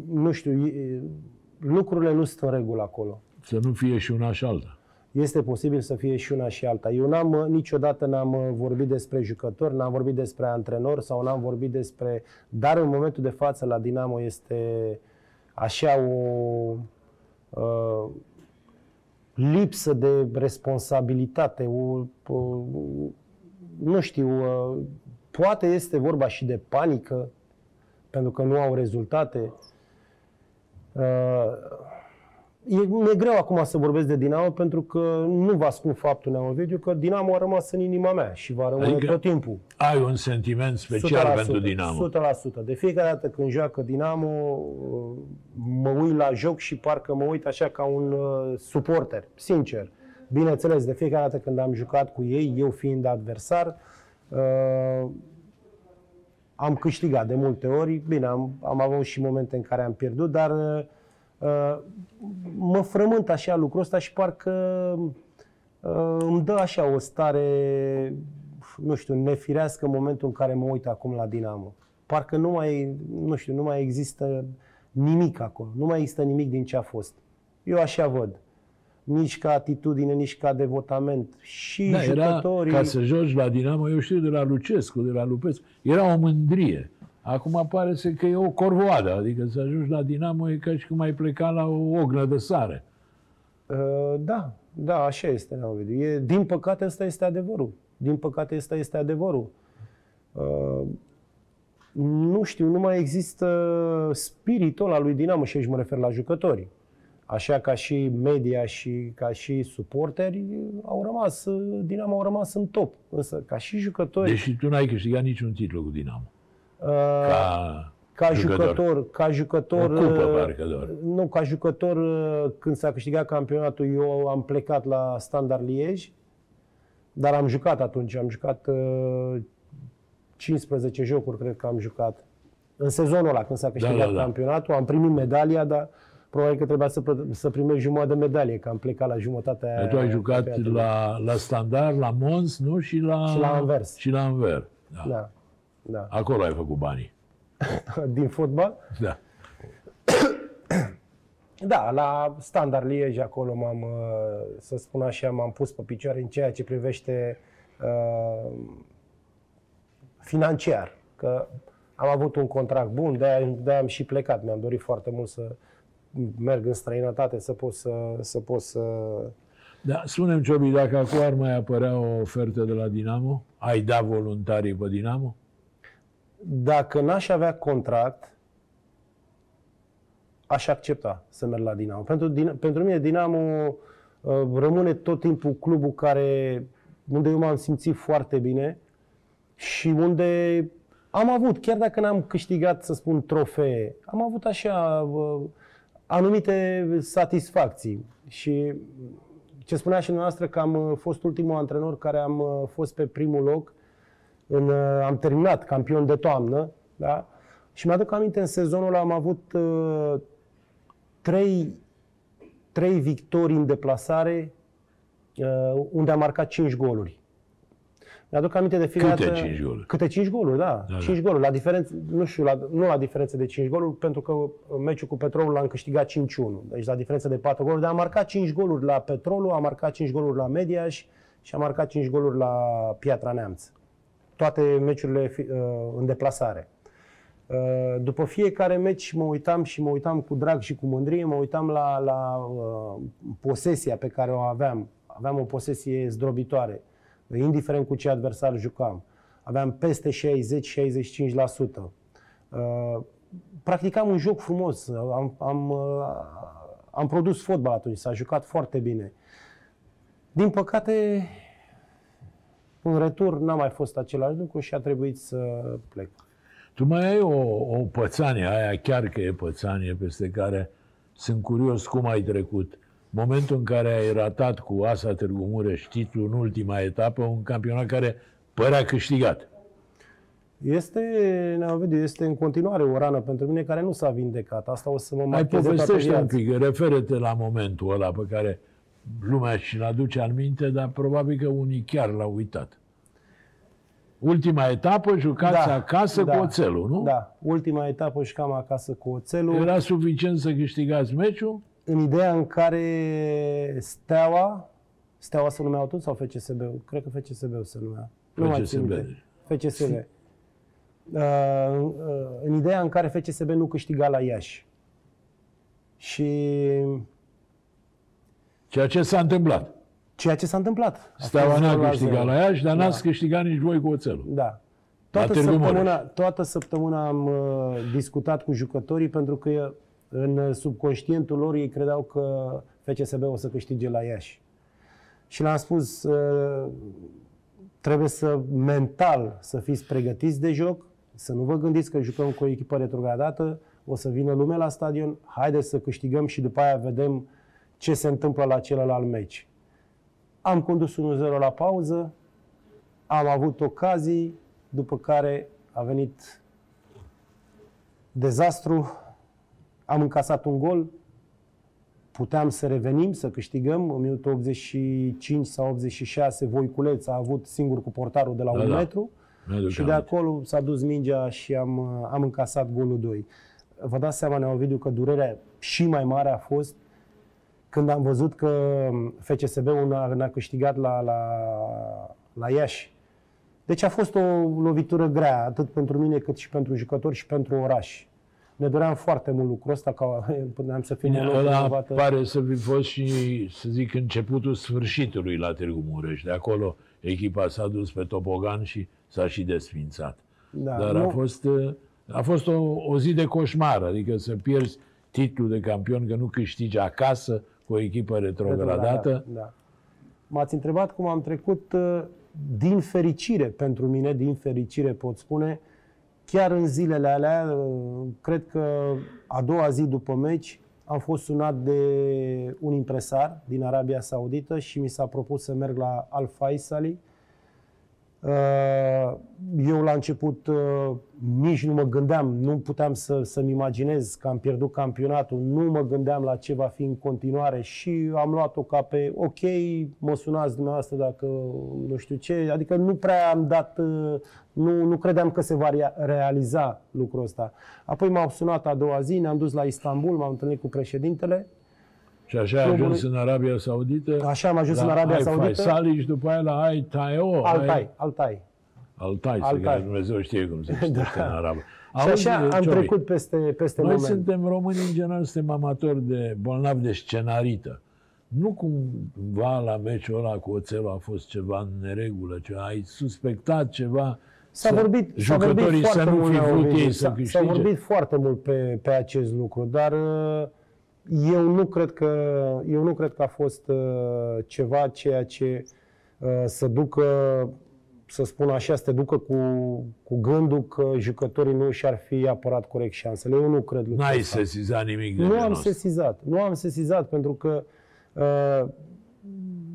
nu știu, e- lucrurile nu sunt în regulă acolo. Să nu fie și una și alta. Este posibil să fie și una și alta. Eu n-am, uh, niciodată n-am uh, vorbit despre jucători, n-am vorbit despre antrenori sau n-am vorbit despre... Dar în momentul de față la Dinamo este așa o uh, lipsă de responsabilitate, o, o, nu știu, uh, poate este vorba și de panică, pentru că nu au rezultate. Uh, E, mi-e greu acum să vorbesc de Dinamo pentru că nu vă spun faptul, Neo Ovidiu, că Dinamo a rămas în inima mea și va rămâne Adică tot timpul. Ai un sentiment special 100%, pentru Dinamo. 100%. De fiecare dată când joacă Dinamo, uh, mă uit la joc și parcă mă uit așa ca un uh, suporter, sincer. Bineînțeles, de fiecare dată când am jucat cu ei, eu fiind adversar, uh, am câștigat de multe ori. Bine, am, am avut și momente în care am pierdut, dar uh, uh, mă frământ așa lucrul ăsta și parcă uh, îmi dă așa o stare, nu știu, nefirească în momentul în care mă uit acum la Dinamo. Parcă nu mai, nu știu, nu mai există nimic acolo. Nu mai există nimic din ce a fost. Eu așa văd. Nici ca atitudine, nici ca devotament. Și Da, era, jucătorii... ca să joci la Dinamo, eu știu de la Lucescu, de la Lupescu, era o mândrie. Acum pare să că e o corvoadă, adică să ajungi la Dinamo e ca și cum ai pleca la o ognă de sare. Uh, Da, da, așa este, Ovidiu. E, din păcate, ăsta este adevărul. Din păcate, ăsta este adevărul. Uh, nu știu, nu mai există spiritul ăla lui Dinamo și aici mă refer la jucători. Așa ca și media și ca și suporteri au rămas, Dinamo au rămas în top. Însă ca și jucători, Deși tu n-ai câștigat niciun titlu cu Dinamo. Uh, Ca, ca jucător, ca jucător, O cupă, uh, parcă doar. nu, ca jucător, uh, când s-a câștigat campionatul, eu am plecat la Standard Liege, dar am jucat atunci, am jucat uh, 15 jocuri, cred că am jucat. În sezonul ăla, când s-a câștigat da, da. campionatul, am primit medalia, dar probabil că trebuia să, plă- să primești jumătate de medalie, că am plecat la jumătatea Dar tu ai jucat campionatului. la, la Standard, la Mons, nu? Și la, Și la Anvers. Și la Anvers. Da. Da, da. Acolo ai făcut banii. Din fotbal? Da. Da, la Standard Liege acolo m-am, uh, să spun așa, m-am pus pe picioare în ceea ce privește uh, financiar. Că am avut un contract bun, de-aia, de-aia am și plecat. Mi-am dorit foarte mult să merg în străinătate, să pot să, să, pot să Da, spune-mi, Ciobi, dacă acum ar mai apărea o ofertă de la Dinamo, ai da voluntarii pe Dinamo? Dacă n-aș avea contract, aș accepta să merg la Dinamo. Pentru, Din- pentru mine Dinamo uh, rămâne tot timpul clubul care, unde eu m-am simțit foarte bine și unde am avut, chiar dacă n-am câștigat, să spun, trofee, am avut așa uh, anumite satisfacții. Și ce spunea și dumneavoastră că am uh, fost ultimul antrenor care am uh, fost pe primul loc în, uh, am terminat campion de toamnă, da? Și mi-aduc aminte, în sezonul ăla am avut uh, trei, trei victorii în deplasare, uh, unde am marcat 5 goluri. Mi-aduc aminte de fiecare Câte dată- cinci goluri? Câte 5 goluri, da. Da, 5 goluri. La diferență, nu știu, la, nu la diferență de 5 goluri, pentru că meciul cu Petrolul l-am câștigat 5-1. Deci la diferență de 4 goluri, dar am marcat 5 goluri la Petrolul, am marcat 5 goluri la Mediaș și am marcat 5 goluri la Piatra Neamț toate meciurile fi- uh, în deplasare. Uh, După fiecare meci mă uitam și mă uitam cu drag și cu mândrie, mă uitam la, la uh, posesia pe care o aveam. Aveam o posesie zdrobitoare, indiferent cu ce adversar jucam. Aveam peste 60-65%. Uh, practicam un joc frumos, am, am, uh, am produs fotbal atunci, s-a jucat foarte bine. Din păcate, în retur n-a mai fost același lucru și a trebuit să plec. Tu mai ai o, o pățanie, aia chiar că e pățanie, peste care sunt curios cum ai trecut. Momentul în care ai ratat cu Asa Târgu Mureș titlul în ultima etapă, un campionat care părea câștigat. Este, Neovidiu, este în continuare o rană pentru mine care nu s-a vindecat. Asta o să mă Mai marcheze toată povestește un viața. pic, referă-te la momentul ăla pe care lumea și-l aduce în minte, dar probabil că unii chiar l-au uitat. Ultima etapă, jucați acasă cu oțelul, nu? Da, ultima etapă și cam acasă cu oțelul. Era suficient să câștigați meciul? În ideea în care Steaua, Steaua se numea atunci sau FCSB? Cred că FCSB se numea. Nu mai țin FCSB. minte. FCSB. Uh, uh, în ideea în care FCSB nu câștiga la Iași. Și Ceea ce s-a întâmplat. ceea ce s-a întâmplat. A Steaua fost n-a 0 câștigat 0. la Iași, dar Da. n-ați câștigat nici voi cu oțelul. Da. Toată Târgu săptămâna, Mureș. toată săptămâna am uh, discutat cu jucătorii pentru că în subconștientul lor ei credeau că FCSB o să câștige la Iași. Și le-am spus, uh, trebuie să mental să fiți pregătiți de joc, să nu vă gândiți că jucăm cu o echipă retrogradată, o să vină lume la stadion, haideți să câștigăm și după aia vedem ce se întâmplă la celălalt meci. Am condus 1-0 la pauză, am avut ocazii, după care a venit dezastru, am încasat un gol, puteam să revenim, să câștigăm, în minutul 85 sau 86 Voiculeț a avut singur cu portarul de la Da, un da. metru Mi-aduc și de aminte. acolo s-a dus mingea și am, am încasat golul 2. Vă dați seama, Neovidiu, că durerea și mai mare a fost când am văzut că FCSB-ul ne-a, ne-a câștigat la, la, la Iași. Deci a fost o lovitură grea, atât pentru mine cât și pentru jucători și pentru oraș. Ne doream foarte mult lucrul ăsta, ca puteam să fim Bine, o ăla vinovată. pare să fi fost și, să zic, începutul sfârșitului la Târgu Mureș. De acolo echipa s-a dus pe topogan și s-a și desfințat. Da, Dar nu- a fost, uh, a fost o, o zi de coșmar, adică să pierzi titlul de campion, că nu câștigi acasă cu o echipă retrogradată. Da. M-ați întrebat cum am trecut, uh, din fericire pentru mine, din fericire pot spune, chiar în zilele alea, uh, cred că a doua zi după meci, am fost sunat de un impresar din Arabia Saudită și mi s-a propus să merg la Al Faisali. Uh, Eu la început uh, nici nu mă gândeam, nu puteam să, să-mi imaginez că am pierdut campionatul, nu mă gândeam la ce va fi în continuare și am luat-o ca pe ok, mă sunați dumneavoastră dacă nu știu ce, adică nu prea am dat, uh, nu, nu credeam că se va rea- realiza lucrul ăsta. Apoi m-au sunat a doua zi, ne-am dus la Istanbul, m-am întâlnit cu președintele, Și așa ai Clubului- ajuns în Arabia Saudită. Așa am ajuns la în Arabia Ai Saudită. Faisali și după aia la Ai Taio. Altai, Altai. Altai, să Altai. că Dumnezeu știe cum se citește Da. în arabă. Și așa am Ciobi, trecut peste, peste Noi moment. suntem români, în general, suntem amatori de bolnavi de scenarită. Nu cumva la meciul ăla cu oțelul a fost ceva în neregulă, ceva, ai suspectat ceva, S-a să- vorbit, s-a vorbit jucătorii să foarte nu mult fi la vrut Ovidiu. ei să S-a, s-a câștige. vorbit foarte mult pe, pe acest lucru, dar uh, eu nu cred că, eu nu cred că a fost uh, ceva ceea ce uh, să ducă, să spun așa, să te ducă cu, cu gândul că jucătorii nu și-ar fi apărat corect șansele. Eu nu cred lucrul N-ai ăsta. sesizat nimic de Nu genul am ăsta. sesizat. Nu am sesizat pentru că uh,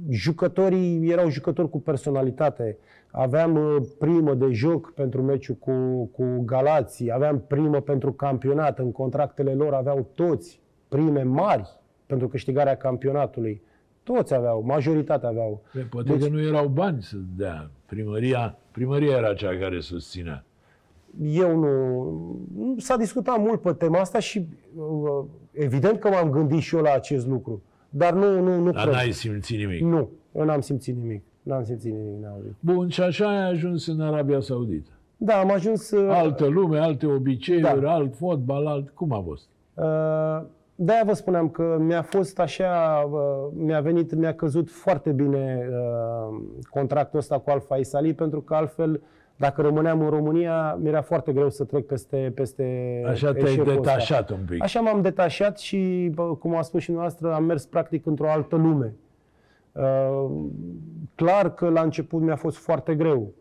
jucătorii erau jucători cu personalitate. Aveam uh, primă de joc pentru meciul cu, cu Galații, aveam primă pentru campionat. În contractele lor aveau toți prime mari pentru câștigarea campionatului. Toți aveau, majoritatea aveau. Păi, Poate Deci- că nu erau bani să dea. Primăria, primăria era cea care susținea. Eu nu... nu- S-a discutat mult pe tema asta și uh, evident că m-am gândit și eu la acest lucru. Dar nu, nu, nu Dar cred. n-ai simțit nimic. Nu, eu n-am simțit nimic. N-am simțit nimic, n-am auzit. Bun, și așa ai ajuns în Arabia Saudită. Da, am ajuns... uh, Altă lume, alte obiceiuri, Da. alt fotbal, alt... Cum a fost? Uh, de-aia vă spuneam că mi-a fost așa, uh, mi-a venit, mi-a căzut foarte bine uh, contractul ăsta cu Al Faisali, pentru că altfel Dacă rămâneam în România, mi-era foarte greu să trec peste, peste Așa te-ai eșecul ăsta. detașat un pic. Așa m-am detașat și, bă, cum a spus și noastră, am mers practic într-o altă lume. Uh, clar că la început mi-a fost foarte greu,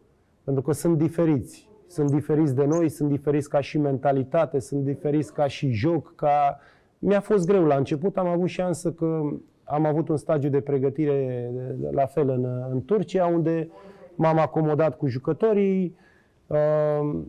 pentru că sunt diferiți. Sunt diferiți de noi, sunt diferiți ca și mentalitate, sunt diferiți ca și joc, ca... Mi-a fost greu la început, am avut șansă că am avut un stagiu de pregătire la fel în, în Turcia, unde m-am acomodat cu jucătorii. Uh,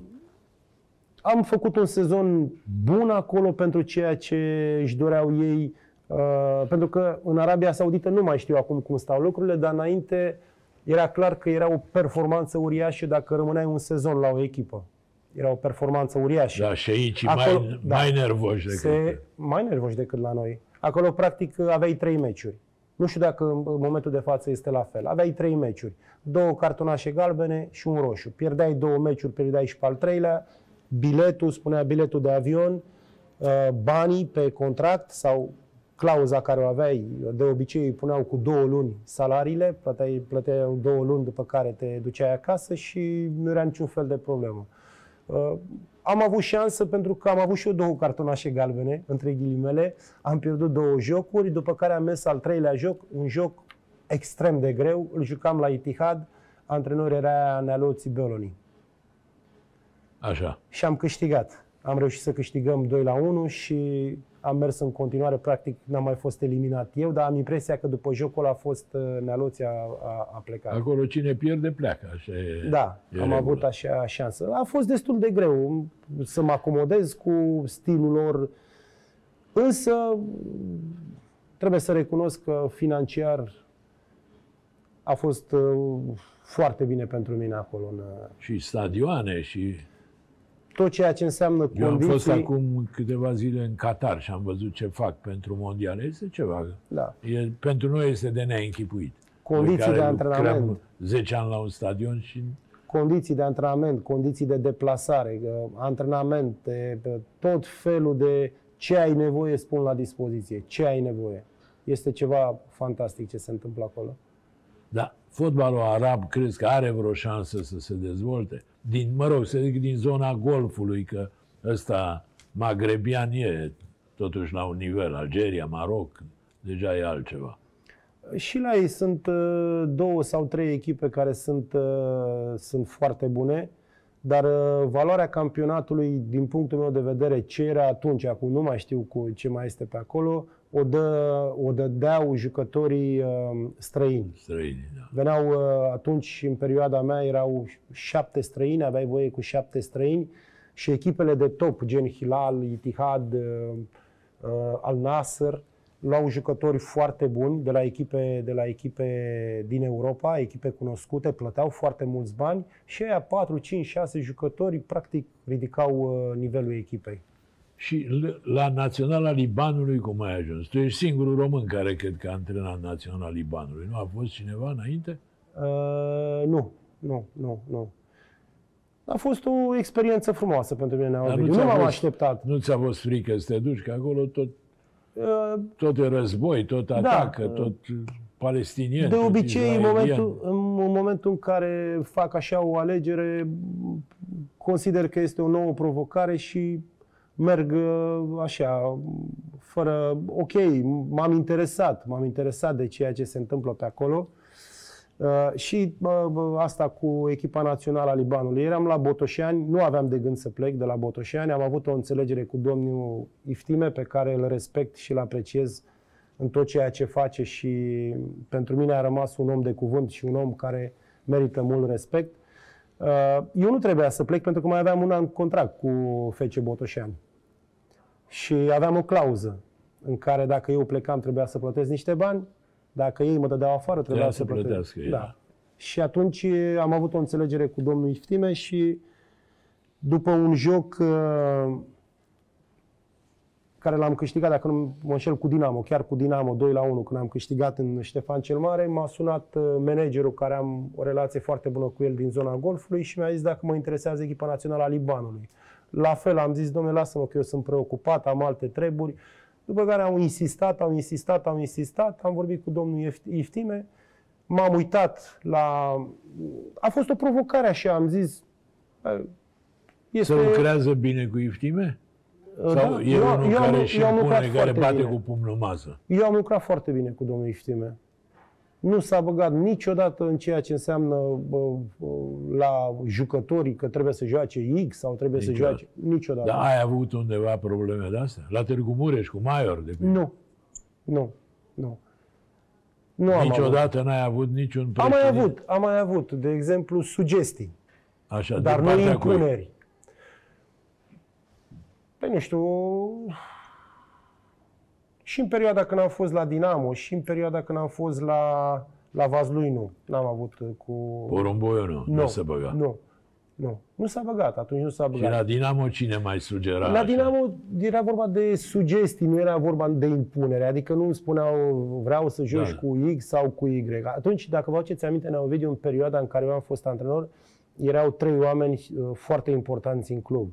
am făcut un sezon bun acolo pentru ceea ce își doreau ei, uh, pentru că în Arabia Saudită nu mai știu acum cum stau lucrurile, dar înainte era clar că era o performanță uriașă dacă rămâneai un sezon la o echipă. Era o performanță uriașă. Da, și aici Acolo- mai, da. mai nervoși decât... Se, mai nervoși decât la noi. Acolo, practic, aveai trei meciuri. Nu știu dacă în momentul de față este la fel. Aveai trei meciuri. Două cartonașe galbene și un roșu. Pierdeai două meciuri, pierdeai și pe al treilea. Biletul, spunea biletul de avion, uh, banii pe contract sau clauza care o aveai, de obicei îi puneau cu două luni salariile, plăteai, plăteai două luni după care te duceai acasă și nu era niciun fel de problemă. Uh, am avut șansă pentru că am avut și eu două cartonașe galbene, între ghilimele, am pierdut două jocuri, după care am mers al treilea joc, un joc extrem de greu, îl jucam la Itihad, antrenor era Nealoți Beloni Așa. și am câștigat. Am reușit să câștigăm 2 la 1 și am mers în continuare, practic n-am mai fost eliminat eu, dar am impresia că după jocul a fost uh, Nealoți a, a, a plecat. Acolo cine pierde pleacă. Așa e, Da, e am regulă. avut așa șansă. A fost destul de greu să mă acomodez cu stilul lor, însă trebuie să recunosc că financiar a fost uh, foarte bine pentru mine acolo. În, uh, Și stadioane și... tot ceea ce înseamnă Eu am condiții. fost acum câteva zile în Qatar și am văzut ce fac pentru mondial. Este ceva. Da. E, pentru noi este de neînchipuit. Condiții Noi care de antrenament. lucrăm 10 ani la un stadion și condiții de antrenament, condiții de deplasare, uh, antrenamente, uh, tot felul de ce ai nevoie spun la dispoziție, ce ai nevoie. Este ceva fantastic ce se întâmplă acolo. Da, fotbalul arab crezi că are vreo șansă să se dezvolte? Din, mă rog, să zic din zona golfului, că ăsta magrebian e totuși la un nivel, Algeria, Maroc, deja e altceva. Și la ei sunt uh, două sau trei echipe care sunt, uh, sunt foarte bune, dar uh, valoarea campionatului, din punctul meu de vedere, ce era atunci, acum nu mai știu cu ce mai este pe acolo, o, dă, o dădeau jucătorii uh, străini. Străini, da. Veneau uh, atunci, în perioada mea, erau șapte străini, aveai voie cu șapte străini și echipele de top, gen Hilal, Itihad, uh, uh, Al Nasser, luau jucători foarte buni de la echipe, de la echipe din Europa, echipe cunoscute, plăteau foarte mulți bani și aia 4, 5, 6 jucători practic ridicau uh, nivelul echipei. Și l- la Naționala Libanului cum ai ajuns? Tu ești singurul român care cred că a antrenat Naționala Libanului. Nu a fost cineva înainte? Uh, nu, nu, nu, nu. A fost o experiență frumoasă pentru mine, Dar Ovidiu. ți-a Nu m-am fost- așteptat. Nu ți-a fost frică să te duci? Că acolo tot, Uh, tot e război, tot atacă, tot palestinieni. De tot obicei, în israelieni. momentul, în, în momentul în care fac așa o alegere, consider că este o nouă provocare și merg uh, așa, fără, ok, m-am interesat, m-am interesat de ceea ce se întâmplă pe acolo. Uh, și bă, bă, asta cu echipa națională a Libanului. Eram la Botoșani, nu aveam de gând să plec de la Botoșani, am avut o înțelegere cu domnul Iftime, pe care îl respect și îl apreciez în tot ceea ce face și pentru mine a rămas un om de cuvânt și un om care merită mult respect. Uh, Eu nu trebuia să plec pentru că mai aveam un an contract cu FC Botoșani. Și aveam o clauză în care dacă eu plecam trebuia să plătesc niște bani, dacă ei mă dădeau afară trebuia Trebuia să, să plătesc. plătească ei, da. Da. Și atunci am avut o înțelegere cu domnul Iftime și după un joc uh, care l-am câștigat, dacă nu mă înșel, cu Dinamo, chiar cu Dinamo, 2 la 1, când am câștigat în Ștefan cel Mare, m-a sunat uh, managerul care am o relație foarte bună cu el din zona golfului și mi-a zis dacă mă interesează echipa națională a Libanului. La fel am zis, domnule, lasă-mă că eu sunt preocupat, am alte treburi. După care au insistat, au insistat, au insistat, am vorbit cu domnul Ift- Iftime, m-am uitat la... A fost o provocare așa, am zis, Este, Se lucrează bine cu iftime? uh, Sau da, e eu- unul eu am- care și eu am impune, lucrat care foarte bate bine. cu pumnul în masă? Eu am lucrat foarte bine cu domnul Iftime. Nu s-a băgat niciodată în ceea ce înseamnă bă, bă, la jucătorii că trebuie să joace X sau trebuie să Niciodată. joace... Niciodată. Dar ai avut undeva probleme de astea? La Târgu Mureș, cu Maior, de pildă. Nu. Nu. Nu. Nu am avut. Niciodată n-ai avut niciun Am mai președinte? avut, am mai avut, de exemplu, sugestii, Așa, dar din nu partea cui? impuneri. Păi nu știu, și în perioada când am fost la Dinamo, și în perioada când am fost la, la Vazlui, nu. N-am avut uh, cu... Porumboiul nu, nu, nu, se băga. Nu, nu. Nu s-a băgat, atunci nu s-a Și băgat. la Dinamo cine mai sugera La așa? Dinamo era vorba de sugestii, nu era vorba de impunere. Adică nu îmi spuneau vreau să joci Da. cu X sau cu Y. Atunci, dacă vă aduceți aminte, ne Ovidiu, în perioada în care eu am fost antrenor, erau trei oameni uh, foarte importanți în club.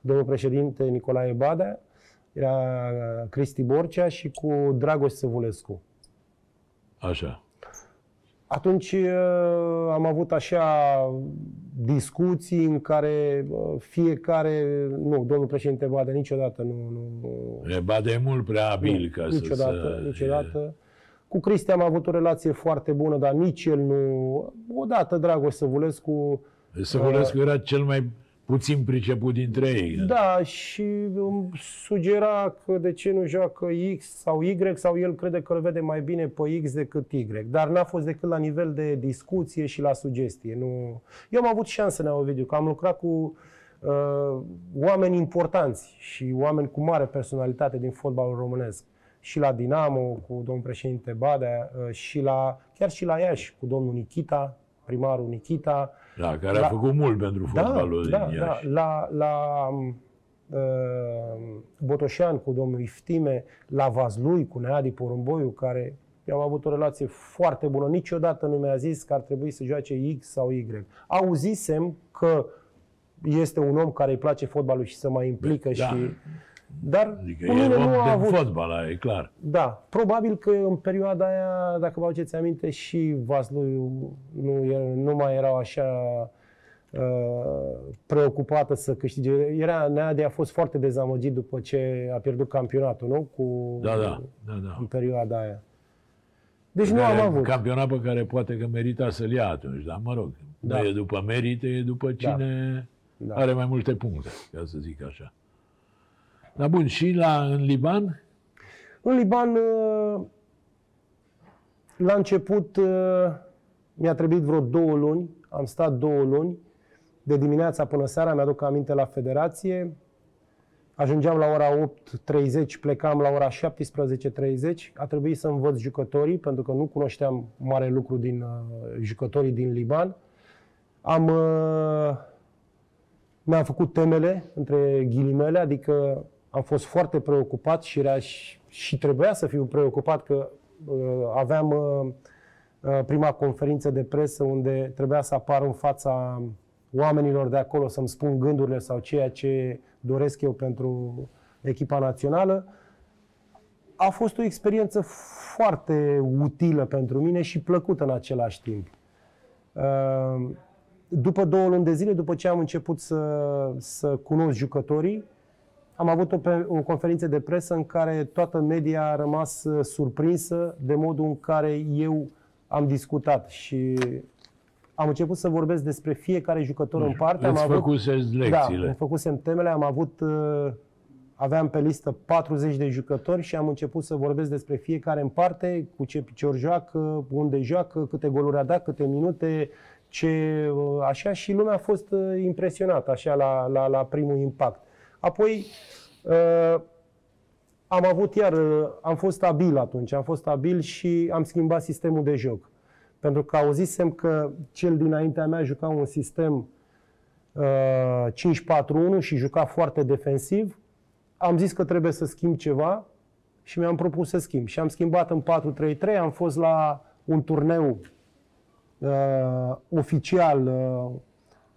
Domnul președinte Nicolae Badea, era uh, Cristi Borcea și cu Dragoș Săvulescu. Așa. Atunci uh, am avut așa discuții în care uh, fiecare, nu, domnul președinte Badea niciodată nu, nu, E ba de mult prea abil nu, ca să niciodată, se... niciodată. Cu Cristi am avut o relație foarte bună, dar nici el nu... Odată Dragoș Săvulescu, Săvulescu era cel mai puțin priceput dintre ei. da, și îmi sugera că de ce nu joacă X sau Y, sau el crede că îl vede mai bine pe X decât Y. Dar n-a fost decât la nivel de discuție și la sugestie. Nu... Eu am avut șansă, Nea Ovidiu, că am lucrat cu uh, oameni importanți și oameni cu mare personalitate din fotbalul românesc. Și la Dinamo, cu domnul președinte Badea, uh, și la, chiar și la Iași, cu domnul Nikita, primarul Nikita, Da, care a La- făcut mult pentru fotbalul da, din da, Iași. la, la uh, Botoșan cu domnul Iftime, la Vazlui cu Neadi Porumboiu, care eu am avut o relație foarte bună. Niciodată nu mi-a zis că ar trebui să joace X sau Y. Auzisem că este un om care îi place fotbalul și să mai implică Da. și... Dar Adică cu e mine om nu a de avut... fotbal, aia e clar. Da, probabil că în perioada aia, dacă vă aduceți aminte, și Vaslui nu, era- nu mai erau așa uh, preocupată să câștige. Era, Neadi a fost foarte dezamăgit după ce a pierdut campionatul, nu? Cu, Da, da, da, În da. perioada aia. Deci nu Care- am avut. Campionat pe care poate că merita să-l ia atunci, dar mă rog, Da. nu e după merite, e după cine Da. are mai multe puncte, ca să zic așa. Dar bun, și la, în Liban? În Liban, uh, la început, uh, mi-a trebuit vreo două luni. Am stat două luni, de dimineața până seara, mi-aduc aminte la federație. Ajungeam la ora 8.30, plecam la ora 17.30. A trebuit să învăț jucătorii, pentru că nu cunoșteam mare lucru din uh, jucătorii din Liban. Am, uh, mi-am făcut temele, între ghilimele, adică am fost foarte preocupat și, era și, și trebuia să fiu preocupat că uh, aveam uh, uh, prima conferință de presă unde trebuia să apar în fața oamenilor de acolo să-mi spun gândurile sau ceea ce doresc eu pentru echipa națională. A fost o experiență foarte utilă pentru mine și plăcută în același timp. Uh, După două luni de zile, după ce am început să, să cunosc jucătorii, am avut o, pe- o conferință de presă în care toată media a rămas uh, surprinsă de modul în care eu am discutat și am început să vorbesc despre fiecare jucător în parte. Îți am avut, făcuseți da, lecțiile. îmi făcusem temele, am avut, uh, aveam pe listă 40 de jucători și am început să vorbesc despre fiecare în parte, cu ce picior joacă, unde joacă, câte goluri a dat, câte minute, ce, uh, așa și lumea a fost uh, impresionată așa la, la, la primul impact. Apoi uh, am avut iar, uh, am fost stabil atunci, am fost stabil și am schimbat sistemul de joc. Pentru că auzisem că cel dinaintea mea juca un sistem uh, 5-4-1 și juca foarte defensiv. Am zis că trebuie să schimb ceva și mi-am propus să schimb. Și am schimbat în 4-3-3, am fost la un turneu uh, oficial uh,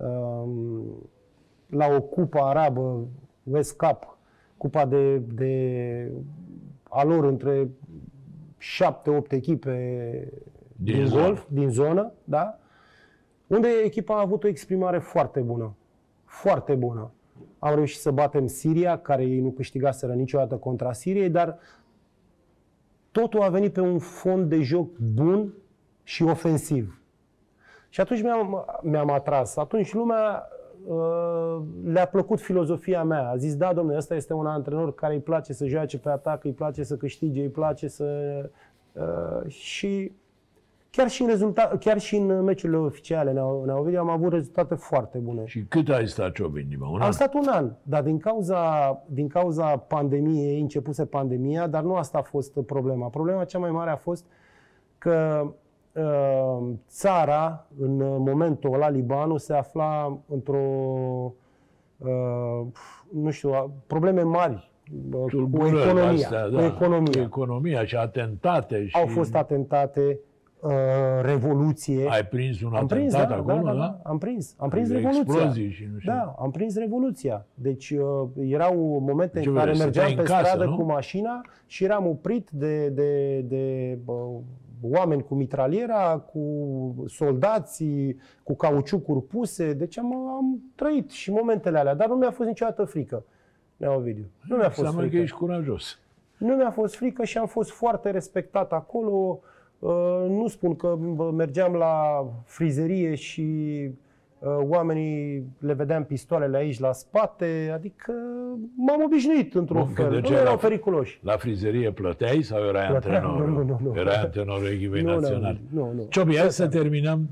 uh, la o cupă arabă, West Cup, cupa de, de a lor între 7-8 echipe Din din, zonă. golf, din zonă, da? Unde echipa a avut o exprimare foarte bună. foarte bună. Am reușit să batem Siria, care ei nu câștigaseră niciodată contra Siriei, dar totul a venit pe un fond de joc bun și ofensiv. Și atunci mi-am, mi-am atras. Atunci lumea uh, le-a plăcut filozofia mea. A zis, da, domnule, ăsta este un antrenor care îi place să joace pe atac, îi place să câștige, îi place să... Uh, și chiar și în, rezultat, chiar și în meciurile oficiale ne Ovidiu am avut rezultate foarte bune. Și cât ai stat Ciobin, Dima? Un Am an? stat un an, dar din cauza, din cauza pandemiei, începuse pandemia, dar nu asta a fost problema. Problema cea mai mare a fost că uh, țara, în momentul ăla, Libanul, se afla într-o, uh, nu știu, probleme mari uh, cu Tulburări economia. astea, cu da, economia. Cu economia și atentate. Și Au fost atentate, uh, revoluție. Ai prins un Am prins, atentat da, acolo, da, da, da? da, am prins. Am prins Adică revoluția. Explozii și nu știu. Da, am prins revoluția. Deci uh, erau momente Ce în care vrei, mergeam stăteai pe în casă, stradă nu? cu mașina și eram oprit de, de, de uh, oameni cu mitraliera, cu soldații, cu cauciucuri puse. Deci am, am trăit și momentele alea, dar nu mi-a fost niciodată frică. Nea Ovidiu. Nu mi-a fost Înseamnă că frică. ești curajos. Nu mi-a fost frică și am fost foarte respectat acolo. Uh, Nu spun că bă, mergeam la frizerie și uh, oamenii le vedeam pistoalele aici la spate, adică m-am obișnuit într-un Bun, fel. când Nu mergeai erau la- periculoși. La frizerie plăteai sau erai Plăteam, antrenorul? nu, nu, nu. Erai antrenorul echipei Nu, nu, naționale. nu, nu. Ciobi, hai să terminăm,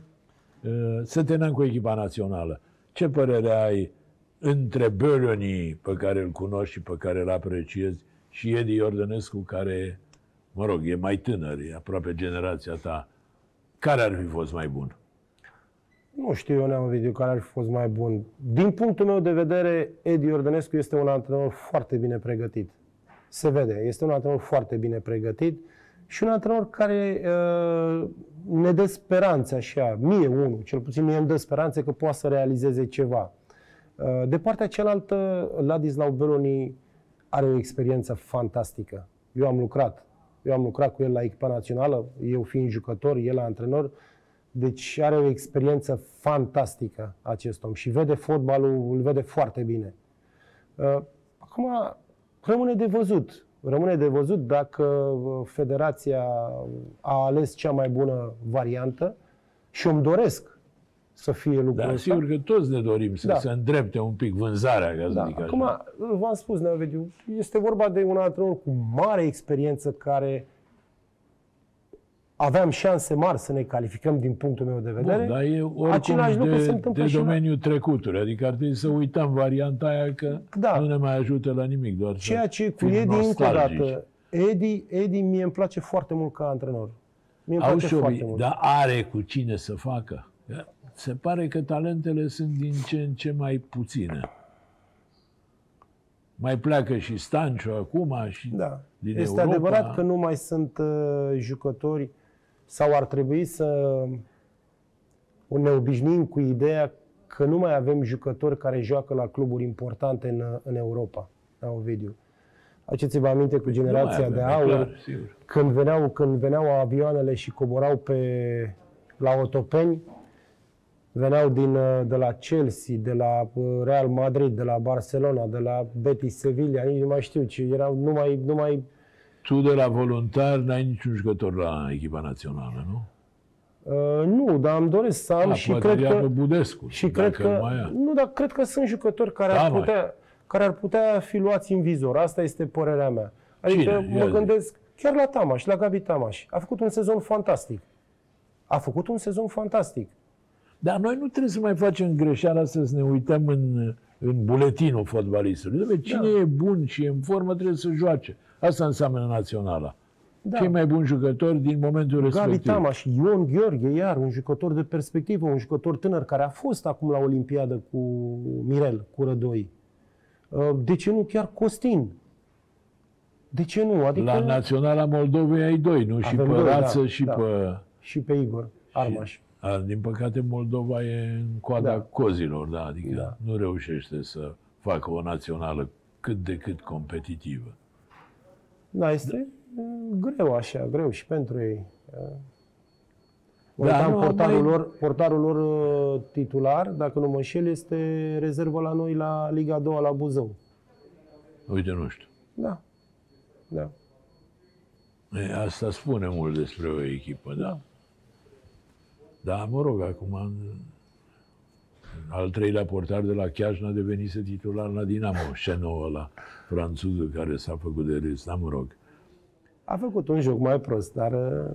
uh, să terminăm cu echipa națională. Ce părere ai între Bölöni, pe care îl cunoști și pe care îl apreciezi, și Edi Iordănescu, care, mă rog, e mai tânăr, e aproape generația ta. Care ar fi fost mai bun? Nu știu eu, Neam Ovidiu, care ar fi fost mai bun. Din punctul meu de vedere, Edi Ordănescu este un antrenor foarte bine pregătit. Se vede, este un antrenor foarte bine pregătit și un antrenor care uh, ne dă speranțe așa, mie unul, cel puțin mie îmi dă speranțe că poate să realizeze ceva. Uh, de partea cealaltă, Ladislau Beloni are o experiență fantastică. Eu am lucrat. Eu am lucrat cu el la echipa națională, eu fiind jucător, el antrenor. Deci are o experiență fantastică acest om și vede fotbalul, îl vede foarte bine. Uh, Acum rămâne de văzut. Rămâne de văzut dacă uh, federația a ales cea mai bună variantă și îmi doresc să fie lucrul Da, ăsta. sigur că toți ne dorim să Da. se îndrepte un pic vânzarea, ca să Da. zic așa. Acum, v-am spus, Neovidiu, este vorba de un antrenor cu mare experiență care aveam șanse mari să ne calificăm din punctul meu de vedere. Bun, dar e oricum Același lucru se de, întâmplă de și la- domeniul trecutului. Adică ar trebui să uităm varianta aia că Da. nu ne mai ajută la nimic. Doar Ceea să ce cu fim Edi, încă o nostalgici. dată, Edi, Edi mie îmi place foarte mult ca antrenor. Mie îmi Auzi, place Șobi, foarte mult. dar are cu cine să facă? Se pare că talentele sunt din ce în ce mai puține. Mai pleacă și Stanciu acum și Da. din este Europa. adevărat că nu mai sunt uh, jucători sau ar trebui să ne obișnuim cu ideea că nu mai avem jucători care joacă la cluburi importante în, în Europa, la Ovidiu. Faceți-vă aminte cu Nu mai generația avem, de e aur, clar, sigur. când veneau, când veneau avioanele și coborau pe, la Otopeni, veneau din, uh, de la Chelsea, de la uh, Real Madrid, de la Barcelona, de la Betis Sevilla, nici nu mai știu ce, erau numai, numai Tu de la voluntar n-ai niciun jucător la echipa națională, nu? Uh, nu, dar îmi doresc să am Da, și poate cred ia că pe Budescu, și dacă cred că mai ia. nu, dar cred că sunt jucători care Da, ar mai. putea care ar putea fi luați în vizor. Asta este părerea mea. Adică Cine? Ia mă zi. gândesc chiar la Tamaș, la Gabi Tamaș. A făcut un sezon fantastic. A făcut un sezon fantastic. Dar noi nu trebuie să mai facem greșeala asta să ne uităm în, în buletinul fotbalistului. Dom'le, cine Da. e bun și e în formă trebuie să joace. Asta înseamnă naționala. Da. Cei mai buni jucători din momentul Gabi respectiv. Tamaș, Ion Gheorghe, iar un jucător de perspectivă, un jucător tânăr care a fost acum la Olimpiadă cu Mirel, cu Rădoi. Uh, De ce nu chiar Costin? De ce nu? Adică La Naționala Moldovei ai doi, nu? Și Avem pe doi, Rață da, și da. pe... și pe Igor Armaș. A, din păcate, Moldova e în coada Da. cozilor, da, adică Da. nu reușește să facă o națională cât de cât competitivă. Da, este uh, greu așa, greu și pentru ei. Uh, Momentan nu, portarul, mai- lor, portarul lor uh, titular, dacă nu mă înșel, este rezervă la noi la Liga 2 la Buzău. Uite, nu știu. Da. Da. E, asta spune mult despre o echipă, da? Da, mă rog, acum în- al treilea portar de la Chiajna devenise titular la Dinamo, Șenou la franțuzul care s-a făcut de râs, da, mă rog. A făcut un joc mai prost, dar uh,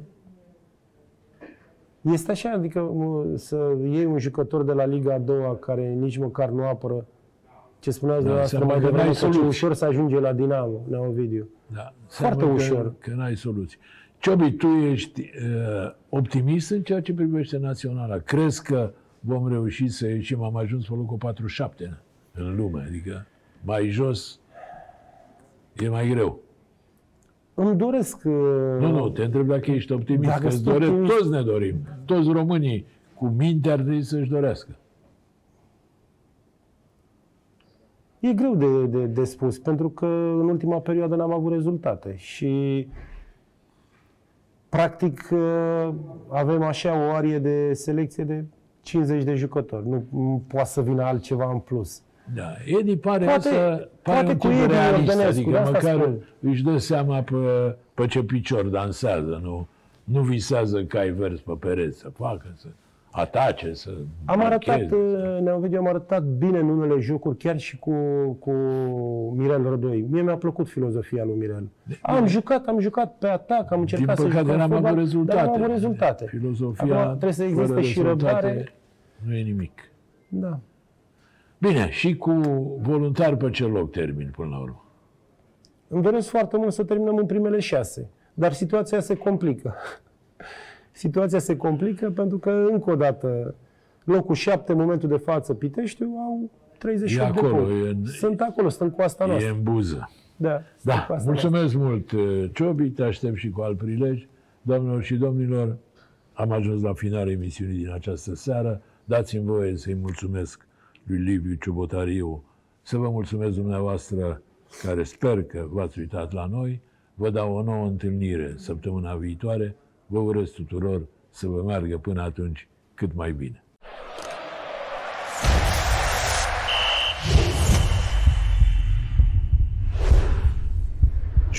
este așa, adică uh, să iei un jucător de la Liga a doua care nici măcar nu apără ce spuneați dumneavoastră înseamnă mai că devreme, n-ai că ce soluții. ușor să ajunge la Dinamo, Neovidiu. Da. Foarte Înseamnă ușor. Că, că n-ai soluții. Ciobi, tu ești uh, optimist în ceea ce privește naționala. Crezi că vom reuși să ieșim? Am ajuns pe locul 47 în lume, adică mai jos e mai greu. Îmi doresc... uh, Nu, nu, te întreb dacă ești optimist, Dacă că îți sunt doresc, optimist- toți ne dorim. Toți românii cu minte ar trebui să-și dorească. E greu de, de, de spus, pentru că în ultima perioadă n-am avut rezultate și practic uh, avem așa o arie de selecție de 50 de jucători. Nu, nu poate să vină altceva în plus. Da, Edi pare Poate- să pare poate un cu tip Edi realist, Iordănescu, adică de asta măcar spun. își dă seama pe, pe ce picior dansează, nu, nu visează cai verzi pe pereți să facă, să atace, să Am arătat, marcheze. uh, Neovidiu, am arătat bine în unele jocuri, chiar și cu, cu Mirel Rădoi. Mie mi-a plăcut filozofia lui Mirel. Am jucat, am jucat pe atac, am încercat Din să păcate jucăm n-am fotbal, avut rezultate. Dar n-am avut rezultate. Filozofia Acum trebuie să fără existe și rezultate răbdare. Nu e nimic. Da. Bine, și cu voluntar pe ce loc termin până la urmă? Îmi doresc foarte mult să terminăm în primele șase, dar situația se complică. Situația se complică pentru că, încă o dată, locul șapte, în momentul de față, Piteștiu, au 38 E de acolo, puncte. e în- Sunt acolo, sunt în coasta E noastră. în buză. Da, sunt în Da, coasta mulțumesc mult, uh, Ciobi, te aștept și cu alt prilej. Doamnelor și domnilor, am ajuns la finalul emisiunii din această seară. Dați-mi voie să-i mulțumesc lui Liviu Ciobotariu, să vă mulțumesc dumneavoastră care sper că v-ați uitat la noi. Vă dau o nouă întâlnire săptămâna viitoare. Vă urez tuturor să vă meargă până atunci cât mai bine.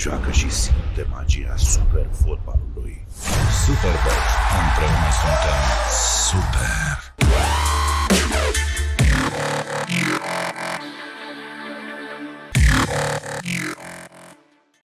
Joacă și simte magia super fotbalului. Superbox. Împreună suntem super.